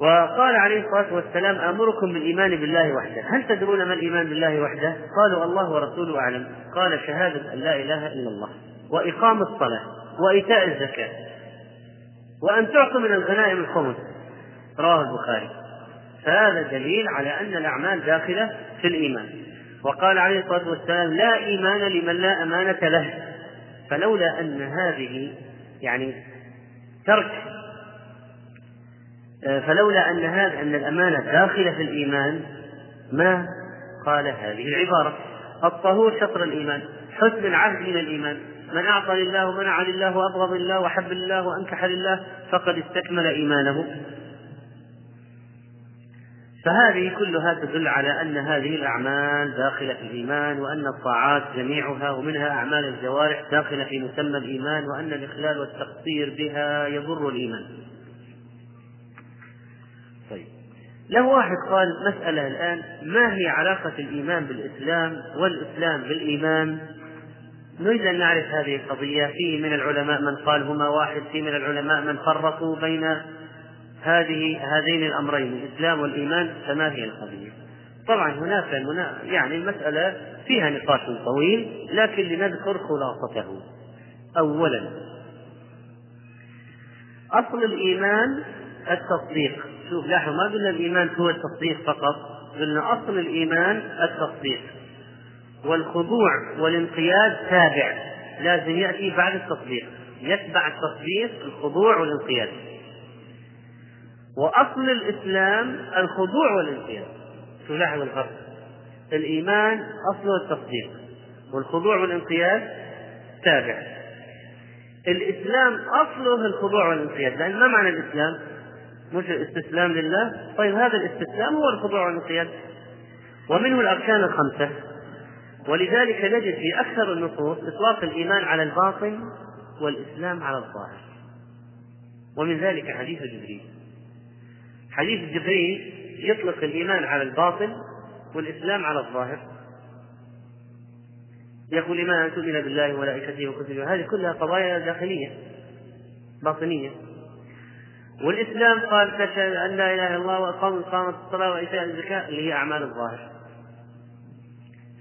وقال عليه الصلاة والسلام آمركم بالإيمان بالله وحده. هل تدرون ما الإيمان بالله وحده؟ قالوا الله ورسوله أعلم. قال شهادة أن لا إله إلا الله. وإقام الصلاة وإيتاء الزكاة وأن تعطوا من الغنائم الخمس. رواه البخاري. فهذا دليل على أن الأعمال داخلة في الإيمان. وقال عليه الصلاة والسلام لا إيمان لمن لا أمانة له. فلولا أن هذه يعني ترك فلولا أن هذا أن الأمانة داخلة في الإيمان ما قال هذه العبارة. الطهور شطر الإيمان حسن العهد من الإيمان. من أعطى لله ومنع لله وأبغض لله وحب لله وأنكح لله فقد استكمل إيمانه. فهذه كلها تدل على أن هذه الأعمال داخلة في الإيمان وأن الطاعات جميعها ومنها أعمال الجوارح داخلة في مسمى الإيمان وأن الإخلال والتقصير بها يضر الإيمان. طيب. له واحد قال مسألة الآن ما هي علاقة الإيمان بالإسلام والإسلام بالإيمان؟ نريد أن نعرف هذه القضية. في من العلماء من قال هما واحد في من العلماء من فرقوا بين هذه هذين الأمرين الإسلام والإيمان. فما هي القضية؟ طبعا هناك يعني المسألة فيها نقاش طويل لكن لنذكر خلاصته. أولا أصل الإيمان التصديق. شوف لاحظوا ما قلنا الإيمان هو التصديق فقط قلنا أصل الإيمان التصديق. والخضوع والانقياد تابع. لازم يأتي بعد التصديق. يتبع التصديق الخضوع والانقياد. وأصل الإسلام الخضوع والانقياد. تلاحظ الفرق؟ الإيمان أصله التصديق. والخضوع والانقياد تابع. الإسلام أصله الخضوع والانقياد. لأن ما معنى الإسلام؟ مش الاستسلام لله؟ طيب هذا الاستسلام هو الخضوع والانقياد. ومنه الأركان الخمسة. ولذلك نجد في أكثر النصوص إطلاق الإيمان على الباطن والإسلام على الظاهر. ومن ذلك حديث جبريل. حديث جبريل يطلق الإيمان على الباطن والإسلام على الظاهر. يقول إيمان أن تؤمن بالله وملائكته وكتبه. هذه كلها قضايا داخلية باطنية. والإسلام قال أن لا إله إلا الله وإقام الصلاة وإيتاء الزكاة اللي هي أعمال الظاهر.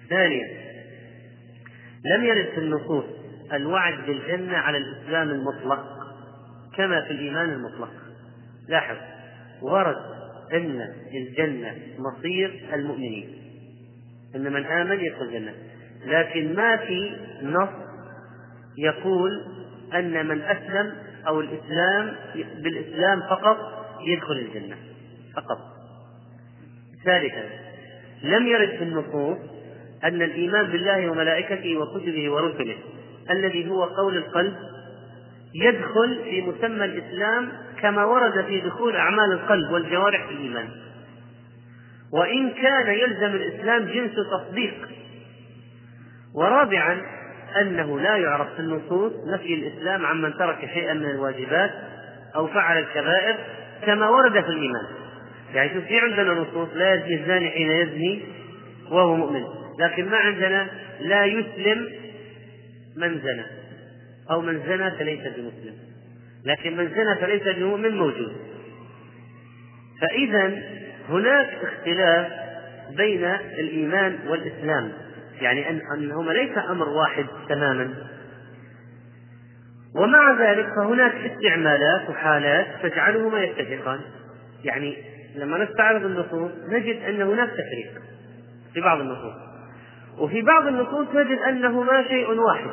ثانيا لم يرد في النصوص الوعد بالجنة على الإسلام المطلق كما في الإيمان المطلق. لاحظ ورد أن الجنة مصير المؤمنين. أن من آمن يدخل الجنة. لكن ما في نص يقول أن من أسلم أو الإسلام بالإسلام فقط يدخل الجنة. فقط. ثالثا لم يرد في النصوص أن الإيمان بالله وملائكته وكتبه ورسله الذي هو قول القلب يدخل في مسمى الإسلام كما ورد في دخول أعمال القلب والجوارح في الإيمان. وإن كان يلزم الإسلام جنس تصديق. ورابعا أنه لا يعرف في النصوص نفي الإسلام عمن ترك شيئا من الواجبات أو فعل الكبائر كما ورد في الإيمان. يعني شوف في عندنا نصوص لا يزني الزاني حين يزني وهو مؤمن. لكن ما عندنا لا يسلم من زنى. أو من زنى فليس بمسلم. لكن من زنى فليس بمؤمن موجود. فإذا هناك اختلاف بين الإيمان والإسلام. يعني أن أنهما ليس أمر واحد تماما. ومع ذلك فهناك استعمالات وحالات تجعلهما يتفقان. يعني لما نستعرض النصوص نجد أن هناك تفريق في بعض النصوص. وفي بعض النصوص نجد أنهما شيء واحد.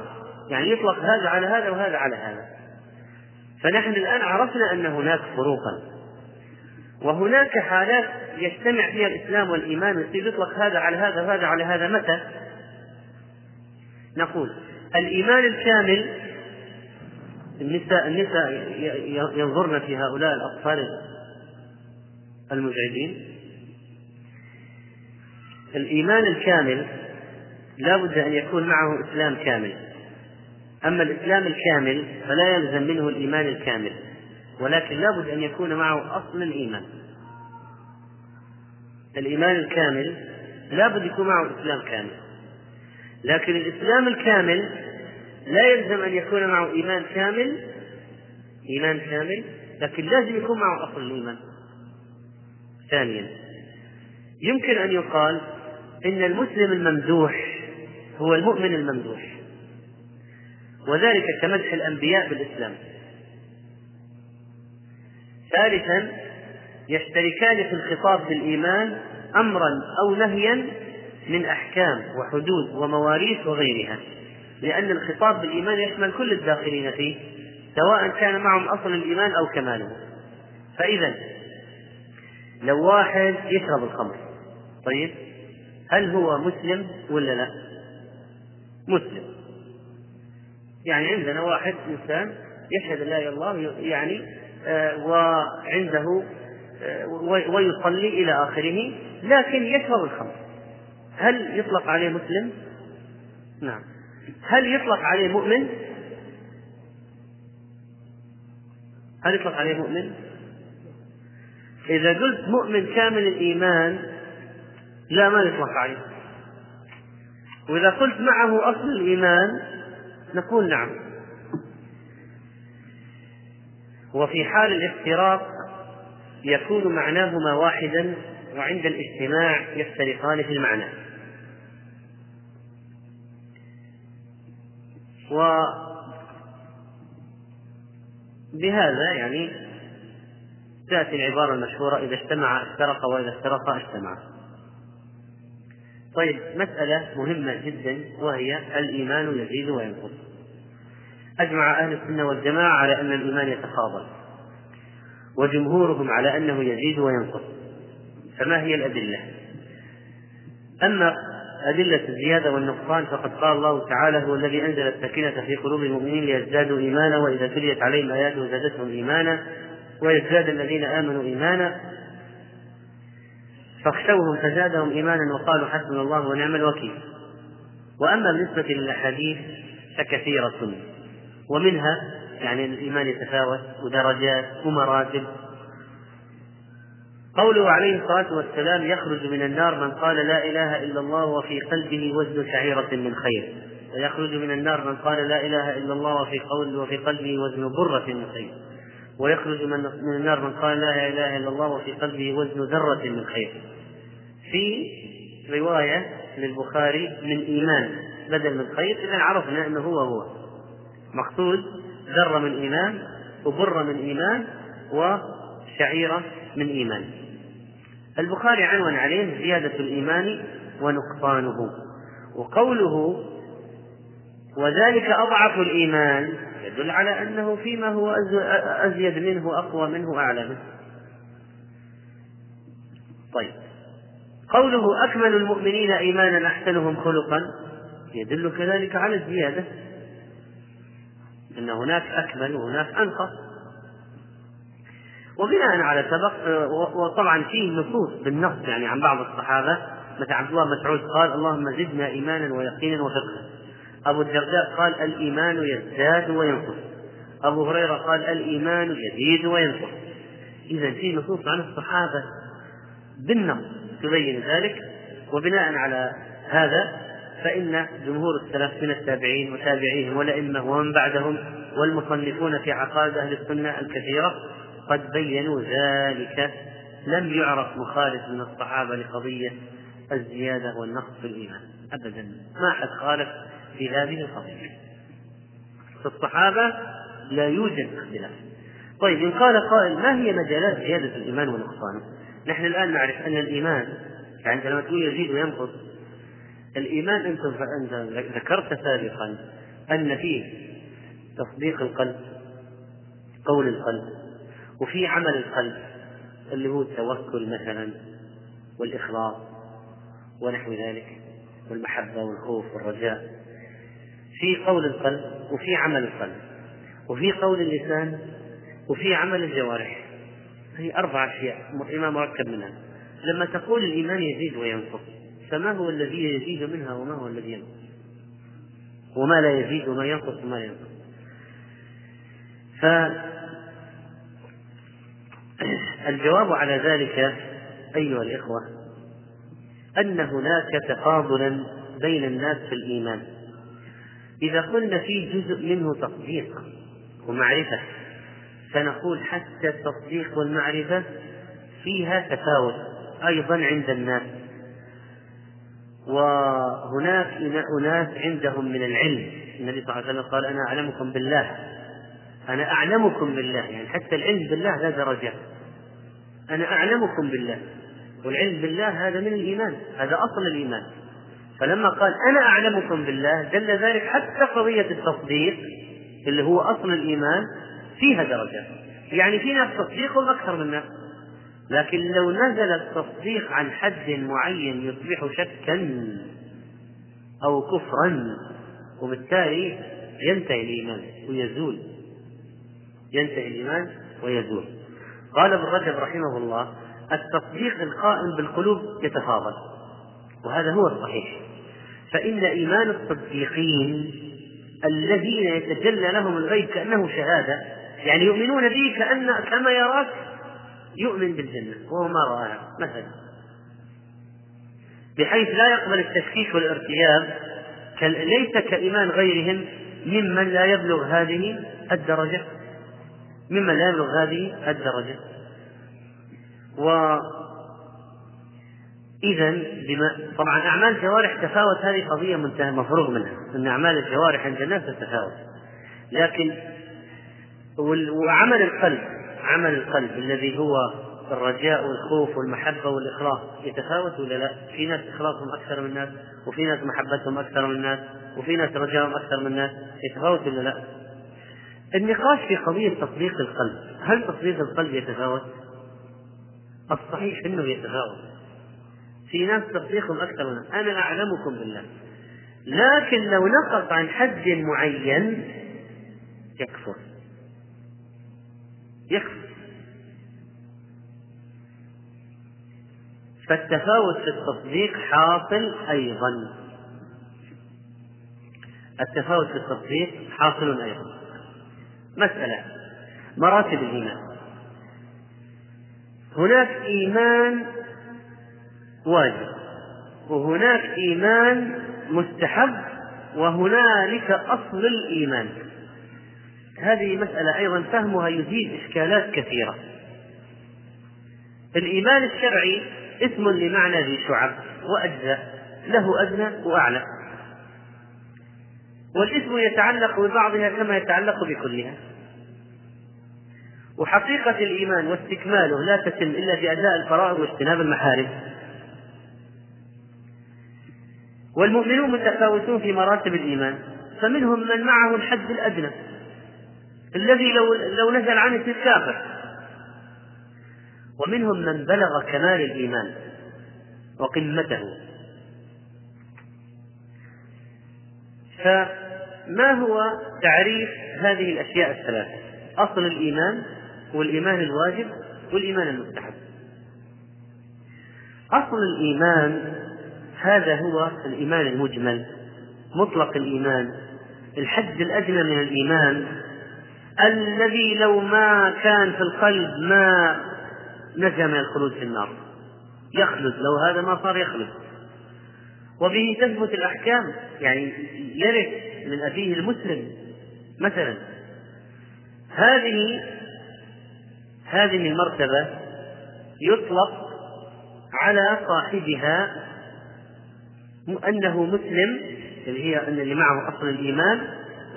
يعني يطلق هذا على هذا وهذا على هذا. فنحن الآن عرفنا أن هناك فروقا. وهناك حالات يجتمع فيها الإسلام والإيمان ويصير يطلق هذا على هذا وهذا على هذا. متى؟ نقول الإيمان الكامل النساء النساء ينظرن في هؤلاء الأطفال المزعجين الإيمان الكامل لا بد أن يكون معه إسلام كامل. أما الإسلام الكامل فلا يلزم منه الإيمان الكامل ولكن لا بد أن يكون معه أصل الإيمان. الإيمان الكامل لا بد يكون معه إسلام كامل. لكن الإسلام الكامل لا يلزم أن يكون معه إيمان كامل إيمان كامل لكن لازم يكون معه أصل الإيمان. ثانيا يمكن أن يقال إن المسلم الممدوح هو المؤمن الممدوح. وذلك كمدح الأنبياء بالإسلام. ثالثا يشتركان في الخطاب بالإيمان أمرا أو نهيا من أحكام وحدود ومواريث وغيرها. لأن الخطاب بالإيمان يشمل كل الداخلين فيه سواء كان معهم أصل الإيمان أو كماله. فإذا لو واحد يشرب الخمر طيب هل هو مسلم ولا لا؟ مسلم يعني عندنا واحد إنسان يشهد لا إله إلا الله يعني آه وعنده آه ويصلي إلى آخره لكن يشرب الخمر هل يطلق عليه مسلم؟ نعم هل يطلق عليه مؤمن؟ هل يطلق عليه مؤمن؟ إذا قلت مؤمن كامل الإيمان لا ما يطلق عليه وإذا قلت معه أصل الإيمان نقول نعم. وفي حال الافتراق يكون معناهما واحدا وعند الاجتماع يفترقان في المعنى. وبهذا يعني تأتي العبارة المشهورة إذا اجتمع افترق وإذا افترق اجتمع. طيب مسألة مهمة جدا وهي الإيمان يزيد وينقص. أجمع أهل السنة والجماعة على أن الإيمان يتفاضل وجمهورهم على أنه يزيد وينقص. فما هي الأدلة؟ أما أدلة الزيادة والنقصان فقد قال الله تعالى هو الذي أنزل السكينة في قلوب المؤمنين ليزدادوا إيمانا وإذا تليت عليهم آياته زادتهم إيمانا. ويزداد الذين آمنوا إيمانا. فاخشوهم فزادهم إيمانا وقالوا حسبنا الله ونعم الوكيل. وأما بالنسبة للأحاديث فكثيرة. ومنها يعني الإيمان يتفاوت ودرجات ومراتب. قوله عليه الصلاة والسلام يخرج من النار من قال لا إله إلا الله وفي قلبه وزن شعيرة من خير. ويخرج من النار من قال لا إله إلا الله وفي قول وفي قلبه وزن برة من خير. ويخرج من من النار من قال لا إله إلا الله وفي قلبه وزن ذرة من خير. في رواية للبخاري من إيمان بدل من خير إذا عرفنا أنه هو هو. مقصود ذرة من إيمان وبرة من إيمان وشعيرة من إيمان. البخاري عنون عليه زيادة الإيمان ونقصانه. وقوله وذلك أضعف الإيمان يدل على أنه فيما هو أزيد منه أقوى منه أعلى منه. طيب. قوله أكمل المؤمنين إيمانا أحسنهم خلقا يدل كذلك على الزيادة. أن هناك أكمل وهناك أنقص. وبناء على سبق وطبعا فيه نصوص بالنص يعني عن بعض الصحابة. مثل عبد الله مسعود قال اللهم زدنا إيمانا ويقينا وفقها. أبو الدرداء قال الإيمان يزداد وينقص. أبو هريرة قال الإيمان يزيد وينقص. إذا في نصوص عن الصحابة بالنص تبين ذلك. وبناء على هذا فإن جمهور السلف من التابعين وتابعيهم والأئمة ومن بعدهم والمصنفون في عقائد أهل السنة الكثيرة قد بينوا ذلك. لم يعرف مخالف من الصحابة لقضية الزيادة والنقص في الإيمان. أبدا. ما أحد خالف في هذه القضية الصحابة لا يوجد اختلاف. طيب إن قال قائل ما هي مجالات زيادة الإيمان ونقصانه نحن الآن نعرف أن الإيمان يعني لما تقول يزيد وينقص الإيمان أنت ذكرت سابقا أن فيه تصديق القلب قول القلب وفي عمل القلب اللي هو التوكل مثلا والإخلاص ونحو ذلك والمحبة والخوف والرجاء. في قول القلب وفي عمل القلب وفي قول اللسان وفي عمل الجوارح. هي أربع أشياء الإيمان مركب منها. لما تقول الإيمان يزيد وينقص فما هو الذي يزيد منها وما هو الذي ينقص؟ وما لا يزيد وما ينقص وما ينقص. فالجواب على ذلك أيها الإخوة أن هناك تفاضلا بين الناس في الإيمان. إذا قلنا في جزء منه تصديق ومعرفة فنقول حتى التصديق والمعرفة فيها تفاوت أيضا عند الناس. وهناك أناس عندهم من العلم النبي صلى الله عليه وسلم قال أنا أعلمكم بالله أنا أعلمكم بالله. يعني حتى العلم بالله لا درجات أنا أعلمكم بالله. والعلم بالله هذا من الإيمان هذا أصل الإيمان. فلما قال أنا أعلمكم بالله دل ذلك حتى قضية التصديق اللي هو أصل الإيمان فيها درجات. يعني في ناس تصديقهم أكثر من ناس. لكن لو نزل التصديق عن حد معين يصبح شكا أو كفرا وبالتالي ينتهي الإيمان ويزول. ينتهي الإيمان ويزول. قال ابن رجب رحمه الله التصديق القائم بالقلوب يتفاضل وهذا هو الصحيح. فإن إيمان الصديقين الذين يتجلى لهم الغيب كأنه شهادة يعني يؤمنون به كأن كما يراك يؤمن بالجنة وهو ما رآها مثلا. بحيث لا يقبل التشكيك والارتياب ليس كإيمان غيرهم ممن لا يبلغ هذه الدرجة. ممن لا يبلغ هذه الدرجة. و إذا بما طبعا أعمال الجوارح تفاوت هذه قضية مفروغ منها أن أعمال الجوارح عند الناس تتفاوت لكن وعمل القلب عمل القلب الذي هو الرجاء والخوف والمحبة والإخلاص يتفاوت ولا لا؟ في ناس إخلاصهم أكثر من الناس، وفي ناس محبتهم أكثر من الناس، وفي ناس رجاءهم أكثر من الناس، يتفاوت ولا لا؟ النقاش في قضية تطبيق القلب هل تطبيق القلب يتفاوت؟ الصحيح أنه يتفاوت في ناس تطبيقهم أكثر من أنا. أعلمكم بالله. لكن لو نقص عن حد معين يكفر. يكفر. فالتفاوت في التطبيق حاصل أيضا. التفاوت في التطبيق حاصل أيضا. مسألة. مراتب الإيمان. هناك إيمان واجب. وهناك إيمان مستحب وهنالك أصل الإيمان. هذه مسألة أيضا فهمها يزيد إشكالات كثيرة. الإيمان الشرعي اسم لمعنى ذي شعب وأجزاء له أدنى وأعلى. والاسم يتعلق ببعضها كما يتعلق بكلها. وحقيقة الإيمان واستكماله لا تتم إلا بأداء الفرائض واجتناب المحارم. والمؤمنون متفاوتون في مراتب الإيمان فمنهم من معه الحد الأدنى الذي لو لو نزل عنه يصير كافر ومنهم من بلغ كمال الإيمان وقمته. فما هو تعريف هذه الأشياء الثلاثة أصل الإيمان والإيمان الواجب والإيمان المستحب. أصل الإيمان هذا هو الإيمان المجمل مطلق الإيمان. الحد الأدنى من الإيمان الذي لو ما كان في القلب ما نجا من الخلود في النار. يخلد لو هذا ما صار يخلد. وبه تثبت الأحكام يعني يرث من أبيه المسلم مثلا. هذه هذه المرتبة يطلق على صاحبها أنه مسلم اللي هي أن اللي معه أصل الإيمان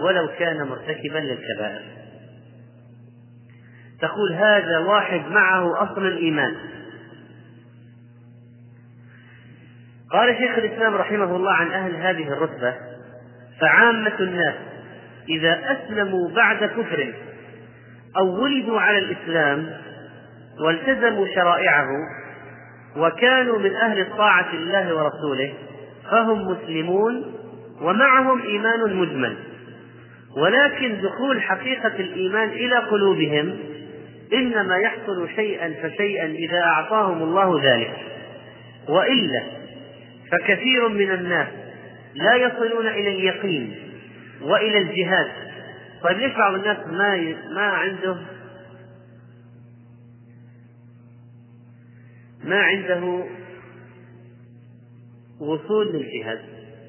ولو كان مرتكبا للكبائر. تقول هذا واحد معه أصل الإيمان. قال شيخ الإسلام رحمه الله عن أهل هذه الرتبة فعامة الناس إذا أسلموا بعد كفر أو ولدوا على الإسلام والتزموا شرائعه وكانوا من أهل الطاعة لله ورسوله فهم مسلمون ومعهم إيمان مجمل. ولكن دخول حقيقة الإيمان إلى قلوبهم إنما يحصل شيئا فشيئا إذا أعطاهم الله ذلك. وإلا فكثير من الناس لا يصلون إلى اليقين وإلى الجهاد. طيب ليش بعض الناس ما ما عنده ما عنده وصول للجهاد.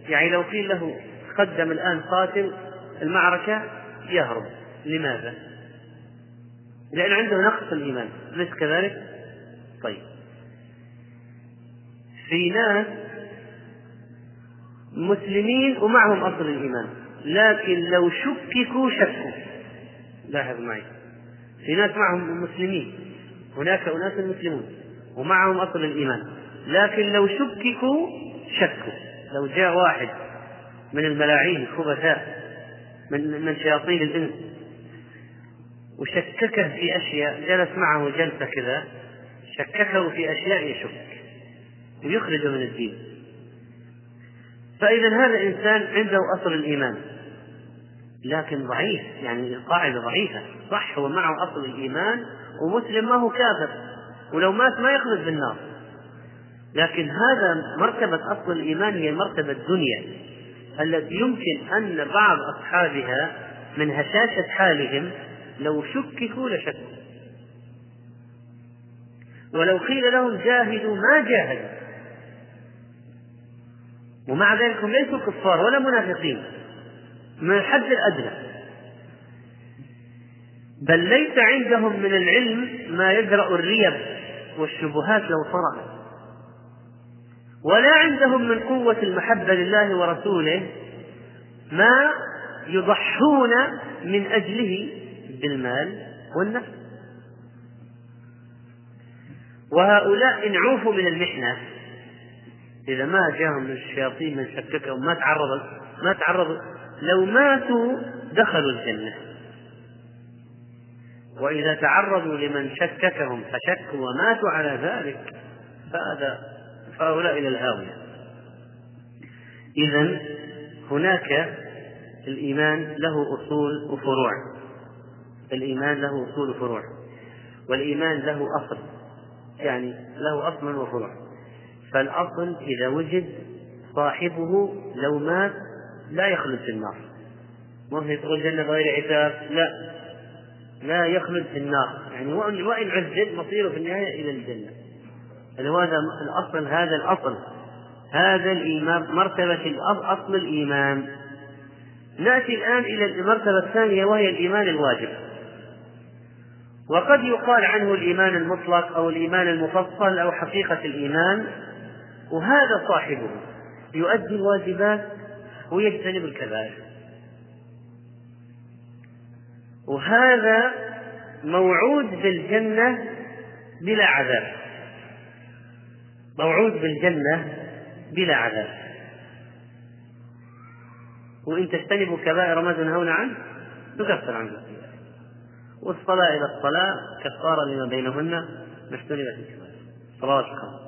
يعني لو قيل له قدم الآن قاتل المعركة يهرب. لماذا؟ لأن عنده نقص الإيمان. أليس كذلك؟ طيب. في ناس مسلمين ومعهم أصل الإيمان. لكن لو شككوا شكوا. لاحظ معي. في ناس معهم مسلمين. هناك أناس مسلمون ومعهم أصل الإيمان. لكن لو شككوا شكوا لو جاء واحد من الملاعين الخبثاء من من شياطين الإنس وشككه في أشياء جلس معه جلسة كذا شككه في أشياء يشك ويخرجه من الدين. فإذا هذا إنسان عنده أصل الإيمان لكن ضعيف يعني القاعدة ضعيفة. صح هو معه أصل الإيمان ومسلم ما هو كافر ولو مات ما يخلد في النار لكن هذا مرتبة أصل الإيمان هي المرتبة الدنيا. التي يمكن أن بعض أصحابها من هشاشة حالهم لو شككوا لشكوا. ولو قيل لهم جاهدوا ما جاهدوا. ومع ذلك هم ليسوا كفار ولا منافقين. من الحد الأدنى. بل ليس عندهم من العلم ما يدرأ الريب والشبهات لو طرأت ولا عندهم من قوة المحبة لله ورسوله ما يضحون من أجله بالمال والنفس. وهؤلاء إن عوفوا من المحنة إذا ما جاءهم من الشياطين من شككهم ما تعرضوا ما تعرضوا لو ماتوا دخلوا الجنة. وإذا تعرضوا لمن شككهم فشكوا وماتوا على ذلك فهذا فهؤلاء إلى الهاوية. إذا هناك الإيمان له أصول وفروع. الإيمان له أصول وفروع. والإيمان له أصل. يعني له أصل وفروع فالأصل إذا وجد صاحبه لو مات لا يخلد في النار. ممكن يدخل الجنة بغير حساب لا. لا يخلد في النار. يعني وإن عذب مصيره في النهاية إلى الجنة. هذا الأصل هذا الأصل هذا الإيمان مرتبة أصل الإيمان. نأتي الآن إلى المرتبة الثانية وهي الإيمان الواجب. وقد يقال عنه الإيمان المطلق أو الإيمان المفصل أو حقيقة الإيمان وهذا صاحبه. يؤدي الواجبات ويجتنب الكبائر. وهذا موعود بالجنة بلا عذاب. موعود بالجنة بلا عذاب. وإن تجتنبوا كبائر ما تنهون عنه نكفر عنه والصلاة إلى الصلاة كفارة لما بينهن ما اجتنبت الكبائر صلوات الخمس.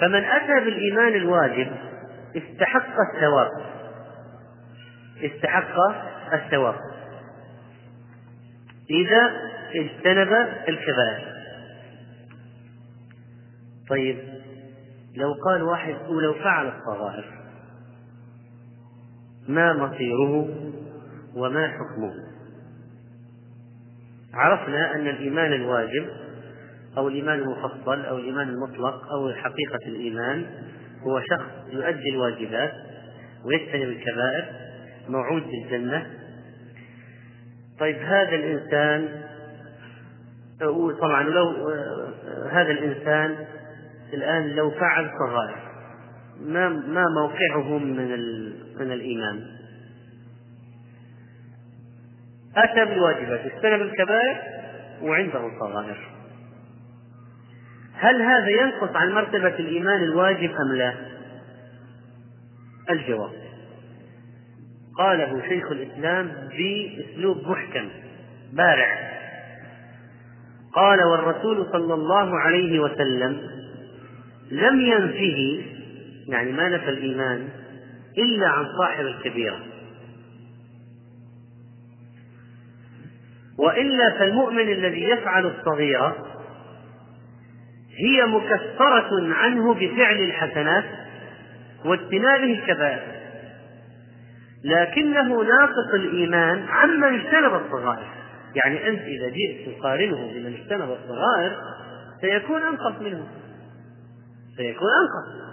فمن أتى بالإيمان الواجب استحق الثواب. استحق الثواب. إذا اجتنب الكبائر. طيب لو قال واحد ولو فعل الصغائر ما مصيره وما حكمه؟ عرفنا أن الإيمان الواجب أو الإيمان المفصل أو الإيمان المطلق أو حقيقة الإيمان هو شخص يؤدي الواجبات ويجتنب الكبائر موعود بالجنة. طيب هذا الإنسان طبعا لو هذا الإنسان الآن لو فعل صغائر ما ما موقعهم من من الإيمان؟ أتى بالواجبات اجتنب الكبائر وعنده الصغائر. هل هذا ينقص عن مرتبة الإيمان الواجب أم لا؟ الجواب. قاله شيخ الإسلام بأسلوب محكم بارع. قال والرسول صلى الله عليه وسلم لم ينفه يعني ما نفى الإيمان إلا عن صاحب الكبيرة. وإلا فالمؤمن الذي يفعل الصغيرة هي مكفرة عنه بفعل الحسنات واجتنابه الكبائر. لكنه ناقص الإيمان عمن اجتنب الصغائر. يعني أنت إذا جئت تقارنه بمن اجتنب الصغائر سيكون أنقص منه. سيكون أنقص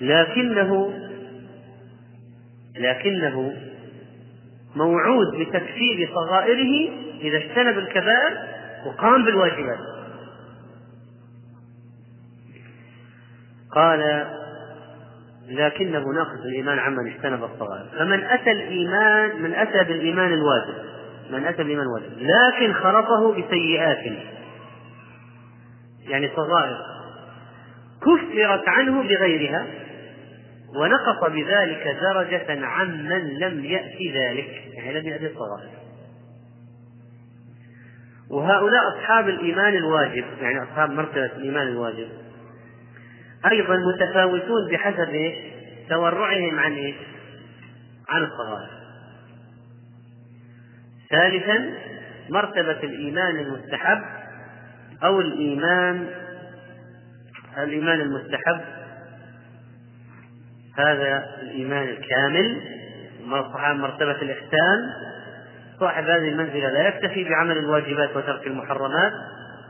لكنه لكنه موعود بتكفير صغائره إذا اجتنب الكبائر وقام بالواجبات. قال لكنه ناقص الإيمان عمن اجتنب الصغائر. فمن أتى الإيمان من أتى بالإيمان الواجب من أتى بالإيمان الواجب لكن خلطه بسيئات. يعني صغائر كفرت عنه بغيرها ونقص بذلك درجة عمن لم يأت ذلك يعني لم يأتي الصغائر وهؤلاء أصحاب الإيمان الواجب يعني أصحاب مرتبة الإيمان الواجب أيضا متفاوتون بحسب إيش؟ تورعهم عن إيش؟ عن الصغائر ثالثا مرتبة الإيمان المستحب أو الإيمان الإيمان المستحب. هذا الإيمان الكامل صاحب مرتبة الإحسان. صاحب هذه المنزلة لا يكتفي بعمل الواجبات وترك المحرمات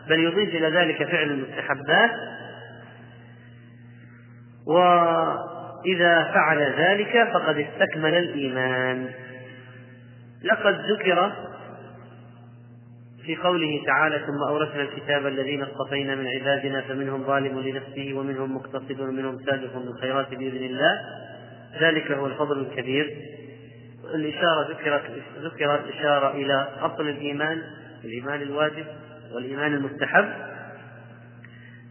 بل يضيف إلى ذلك فعل المستحبات. وإذا فعل ذلك فقد استكمل الإيمان. لقد ذكر في قوله تعالى ثم أورثنا الكتاب الذين اصطفينا من عبادنا فمنهم ظالم لنفسه ومنهم مقتصد ومنهم سابق بالخيرات بإذن الله. ذلك هو الفضل الكبير. الإشارة ذكرت ذكرت إشارة إلى أصل الإيمان الإيمان الواجب والإيمان المستحب.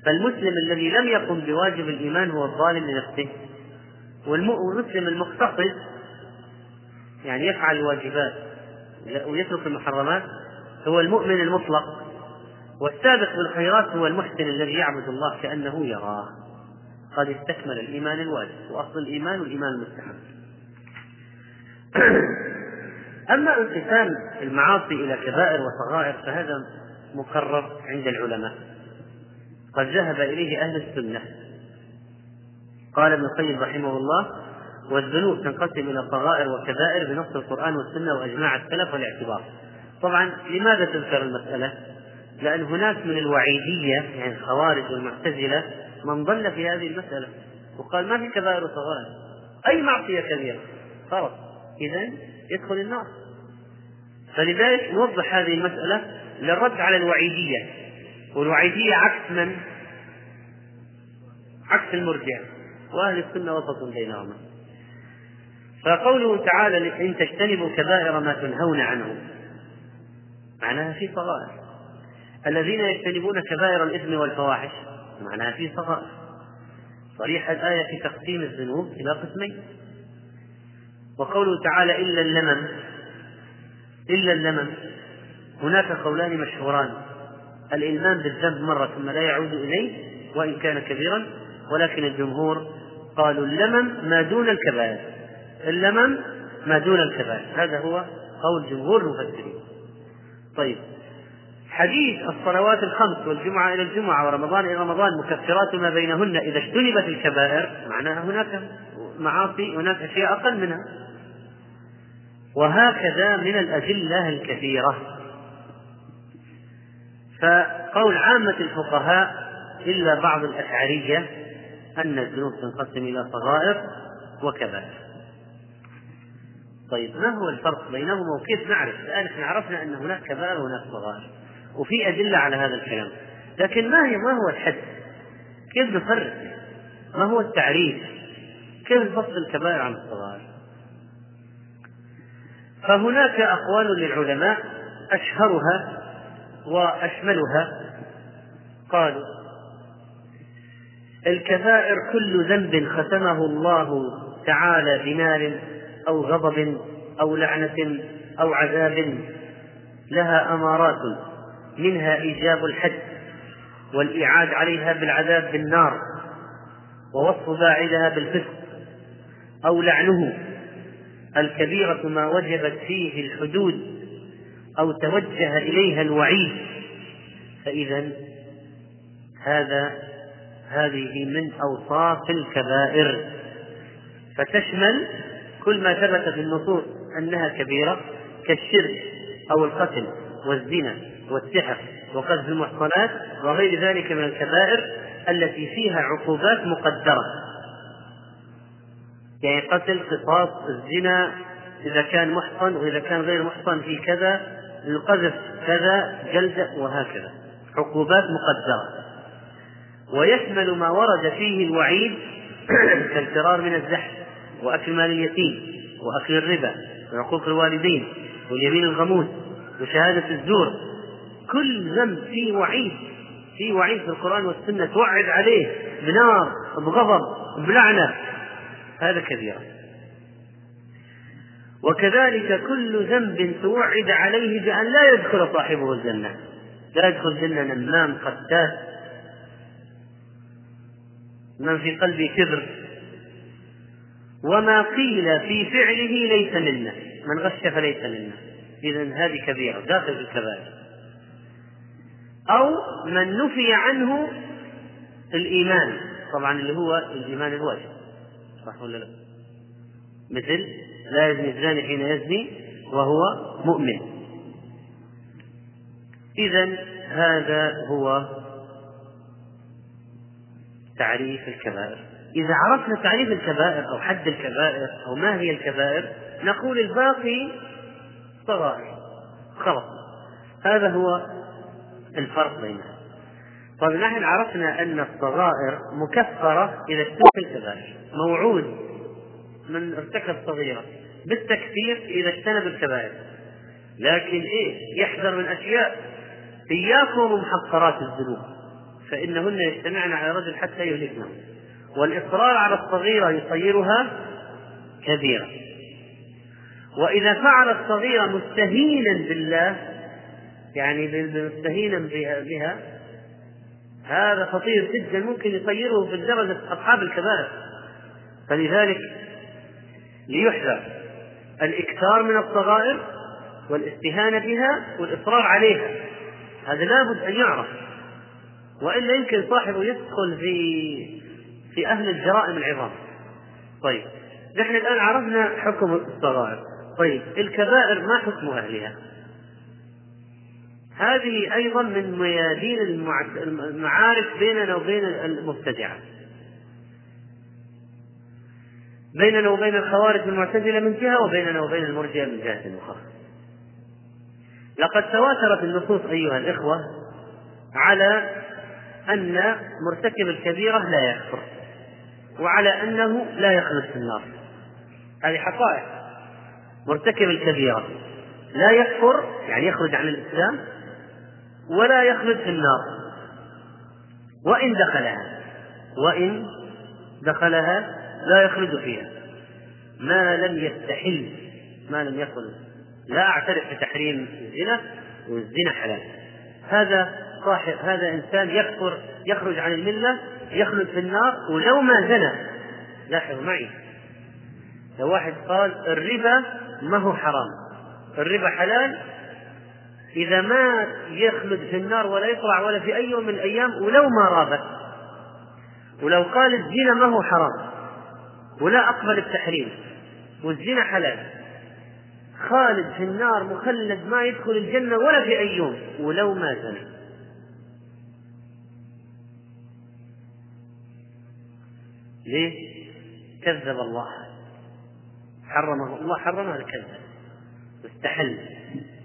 فالمسلم الذي لم يقم بواجب الإيمان هو الظالم لنفسه والمسلم المقتصد يعني يفعل الواجبات ويترك المحرمات هو المؤمن المطلق والسابق بالخيرات هو المحسن الذي يعبد الله كأنه يراه. قد استكمل الإيمان الواجب وأصل الإيمان الإيمان المستحب. أما انقسام المعاصي إلى كبائر وصغائر فهذا مقرر عند العلماء. قد ذهب إليه أهل السنة. قال ابن القيم رحمه الله والذنوب تنقسم إلى صغائر وكبائر بنص القرآن والسنة وأجماع السلف والاعتبار. طبعا لماذا تذكر المسألة؟ لأن هناك من الوعيدية يعني الخوارج والمعتزلة من ضل في هذه المسألة وقال ما في كبائر وصغائر أي معصية كبيرة؟ خلاص إذا يدخل النار. فلذلك نوضح هذه المسألة للرد على الوعيدية والوعيدية عكس من؟ عكس المرجع وأهل السنة وسط بينهما. فقوله تعالى إن تجتنبوا كبائر ما تنهون عنه معناها في صغائر. الذين يجتنبون كبائر الإثم والفواحش معناها في صغائر. صريح الآية في تقسيم الذنوب إلى قسمين. وقوله تعالى إلا اللمم إلا اللمم هناك قولان مشهوران. الإلمام بالذنب مرة ثم لا يعود إليه وإن كان كبيرا ولكن الجمهور قالوا اللمم ما دون الكبائر. اللمم ما دون الكبائر. هذا هو قول جمهور المفسرين. طيب. حديث الصلوات الخمس والجمعة إلى الجمعة ورمضان إلى رمضان مكفرات ما بينهن إذا اجتنبت الكبائر معناها هناك معاصي هناك أشياء أقل منها. وهكذا من الأدلة الكثيرة. فقول عامة الفقهاء إلا بعض الأشعرية أن الذنوب تنقسم إلى صغائر وكبائر. طيب ما هو الفرق بينهما وكيف نعرف؟ الآن إحنا عرفنا أن هناك كبائر وهناك صغائر وفي أدلة على هذا الكلام لكن ما هي ما هو الحد؟ كيف نفرق؟ ما هو التعريف؟ كيف نفصل الكبائر عن الصغائر؟ فهناك أقوال للعلماء أشهرها وأشملها قالوا الكبائر كل ذنب ختمه الله تعالى بنار أو غضب أو لعنة أو عذاب لها أمارات منها إيجاب الحد والإيعاد عليها بالعذاب بالنار ووصف باعدها بالفسق أو لعنه الكبيرة ما وجبت فيه الحدود أو توجه إليها الوعيد. فإذا هذا هذه من أوصاف الكبائر. فتشمل كل ما ثبت في النصوص أنها كبيرة كالشرك أو القتل والزنا والسحر وقذف المحصنات وغير ذلك من الكبائر التي فيها عقوبات مقدرة. يعني قتل قصاص الزنا إذا كان محصن وإذا كان غير محصن في كذا القذف كذا جلد وهكذا. عقوبات مقدرة. ويشمل ما ورد فيه الوعيد كالفرار من الزحف. وأكل مال اليتيم وأكل الربا وعقوق الوالدين واليمين الغموس وشهادة الزور. كل ذنب فيه وعيد فيه وعيد في القرآن والسنة. توعد عليه بنار بغضب بلعنة. هذا كبيرة وكذلك كل ذنب توعد عليه بأن لا يدخل صاحبه الجنة. لا يدخل الجنة نمام قتال. من في قلبه كبر وما قيل في فعله ليس منا من غش فليس منا إذا هذه كبيرة داخل في الكبائر. أو من نفي عنه الإيمان. طبعا اللي هو الإيمان الواجب. صح ولا لا؟ مثل لا يزني الزاني حين يزني وهو مؤمن. إذا هذا هو تعريف الكبائر. إذا عرفنا تعريف الكبائر أو حد الكبائر أو ما هي الكبائر نقول الباقي صغائر. خلاص. هذا هو الفرق بينها. طيب نحن عرفنا أن الصغائر مكفرة إذا اجتنب الكبائر. موعود من ارتكب صغيرة. بالتكفير إذا اجتنب الكبائر. لكن إيه؟ يحذر من أشياء. إياكم ومحقرات الذنوب. فإنهن يجتمعن على رجل حتى يهلكنه والإصرار على الصغيرة يصيرها كبيرة. وإذا فعل الصغيرة مستهينا بالله يعني مستهينا بها هذا خطير جدا ممكن يطيره في درجة أصحاب الكبائر. فلذلك ليحذر الإكثار من الصغائر والاستهانة بها والإصرار عليها. هذا لابد أن يعرف. وإلا يمكن صاحبه يدخل في في أهل الجرائم العظام. طيب نحن الآن عرفنا حكم الصغائر. طيب الكبائر ما حكم أهلها؟ هذه أيضا من ميادين المعارك بيننا وبين المبتدعة. بيننا وبين الخوارج المعتزلة من جهة وبيننا وبين المرجئة من جهة أخرى. لقد تواترت النصوص أيها الإخوة على أن مرتكب الكبيرة لا يكفر. وعلى أنه لا يخلد في النار. هذه حقائق مرتكب الكبيرة. لا يكفر يعني يخرج عن الإسلام ولا يخلد في النار. وإن دخلها وإن دخلها لا يخلد فيها. ما لم يستحل ما لم يكن لا أعترف بتحريم الزنا والزنا حلال. هذا صاحب هذا إنسان يكفر يخرج عن الملة يخلد في النار ولو ما زنى. لاحظوا معي. لو واحد قال الربا ما هو حرام. الربا حلال إذا ما يخلد في النار ولا يطلع ولا في أي يوم من الأيام ولو ما رابت ولو قال الزنا ما هو حرام ولا أقبل التحريم والزنا حلال. خالد في النار مخلد ما يدخل الجنة ولا في أي يوم ولو ما زنى. ليه؟ كذب الله. حرمه الله حرمه هذا كذب واستحل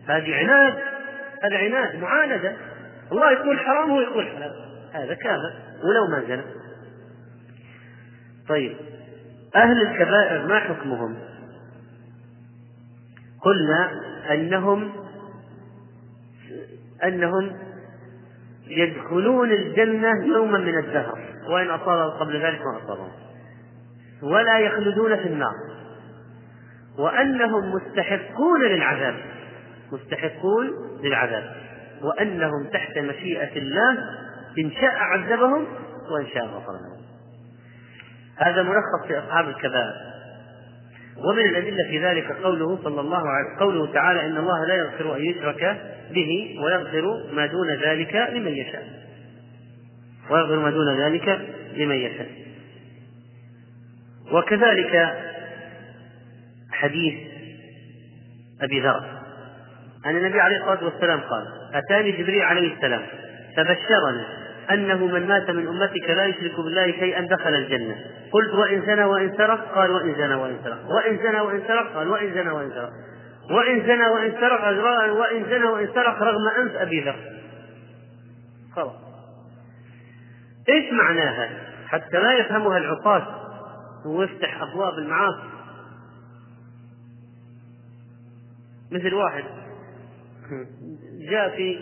هذه عناد هذا عناد معاندة. الله يقول حرام هو يقول حلال. هذا كافر ولو ما زنى. طيب أهل الكبائر ما حكمهم؟ قلنا أنهم أنهم يدخلون الجنة يوما من الدهر. وإن أصابهم قبل ذلك ما أصابهم. ولا يخلدون في النار. وأنهم مستحقون للعذاب. مستحقون للعذاب. وأنهم تحت مشيئة الله إن شاء عذبهم وإن شاء غفر لهم. هذا ملخص في أصحاب الكبائر. ومن الأدلة في ذلك قوله صلى الله عليه قوله تعالى إن الله لا يغفر أن يشرك به ويغفر ما دون ذلك لمن يشاء. ويغفر ما دون ذلك لمن يشاء. وكذلك حديث أبي ذر. أن النبي عليه الصلاة والسلام قال أتاني جبريل عليه السلام فبشرني أنه من مات من أمتك لا يشرك بالله شيئا دخل الجنة. قلت وإن زنى وإن سرق؟ قال وإن زنى وإن سرق. وإن زنى وإن سرق؟ قال وإن زنى وإن سرق. وإن زنى وإن سرق وإن زنى وإن سرق رغم أنف أبي ذر. خلاص. إيش معناها؟ حتى لا يفهمها العصاة ويفتح أبواب المعاصي. مثل واحد. جاء في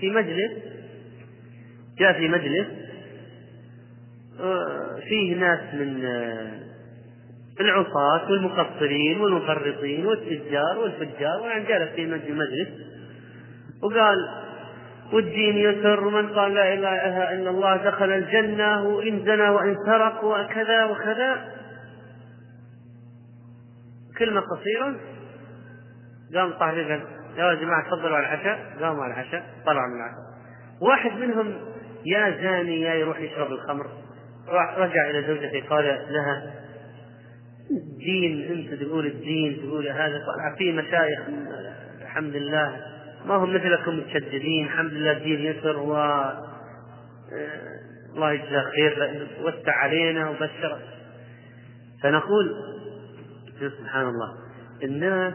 في مجلس. جاء في مجلس. آه، فيه ناس من آه، العصاة والمقصرين والمفرطين والتجار والفجار. ويعني جالس في مجلس. وقال والدين يسر ومن قال لا إله إلا الله دخل الجنة وإن زنى وإن سرق وكذا وكذا. كلمة قصيرة. قام طاح يا جماعة تفضلوا على العشاء. قاموا على العشاء. طلعوا من العشاء. واحد منهم يا زاني يا يروح يشرب الخمر. رجع إلى زوجته قال لها الدين أنت تقول الدين تقول هذا. طلع في مشايخ الحمد لله. ما هم مثلكم متشددين الحمد لله الدين يسر و آه، الله يجزاه خير وسع علينا وبشر فنقول سبحان الله الناس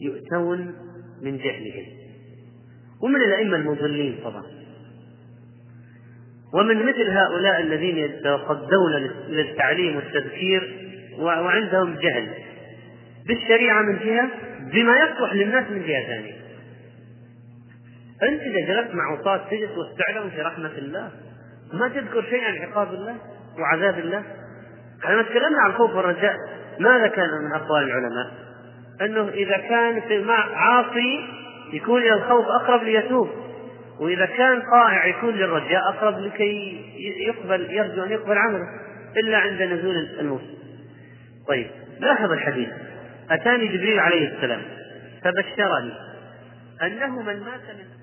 يؤتون من جهلهم. ومن الأئمة المضلين طبعا. ومن مثل هؤلاء الذين يتصدون للتعليم والتذكير وعندهم جهل. بالشريعة من جهة بما يصلح للناس من جهة ثانية. أنت إذا جلست مع عصاة تجد واستعلم في رحمة الله ما تذكر شيء عن عقاب الله وعذاب الله؟ إحنا تكلمنا عن الخوف والرجاء. ماذا كان من أقوال العلماء؟ أنه إذا كان في عاصي يكون إلى الخوف أقرب ليتوب وإذا كان طائع يكون للرجاء أقرب لكي يقبل يرجو أن يقبل عمله إلا عند نزول الموت طيب لاحظ الحديث. أتاني جبريل عليه السلام فبشرني أنه من مات من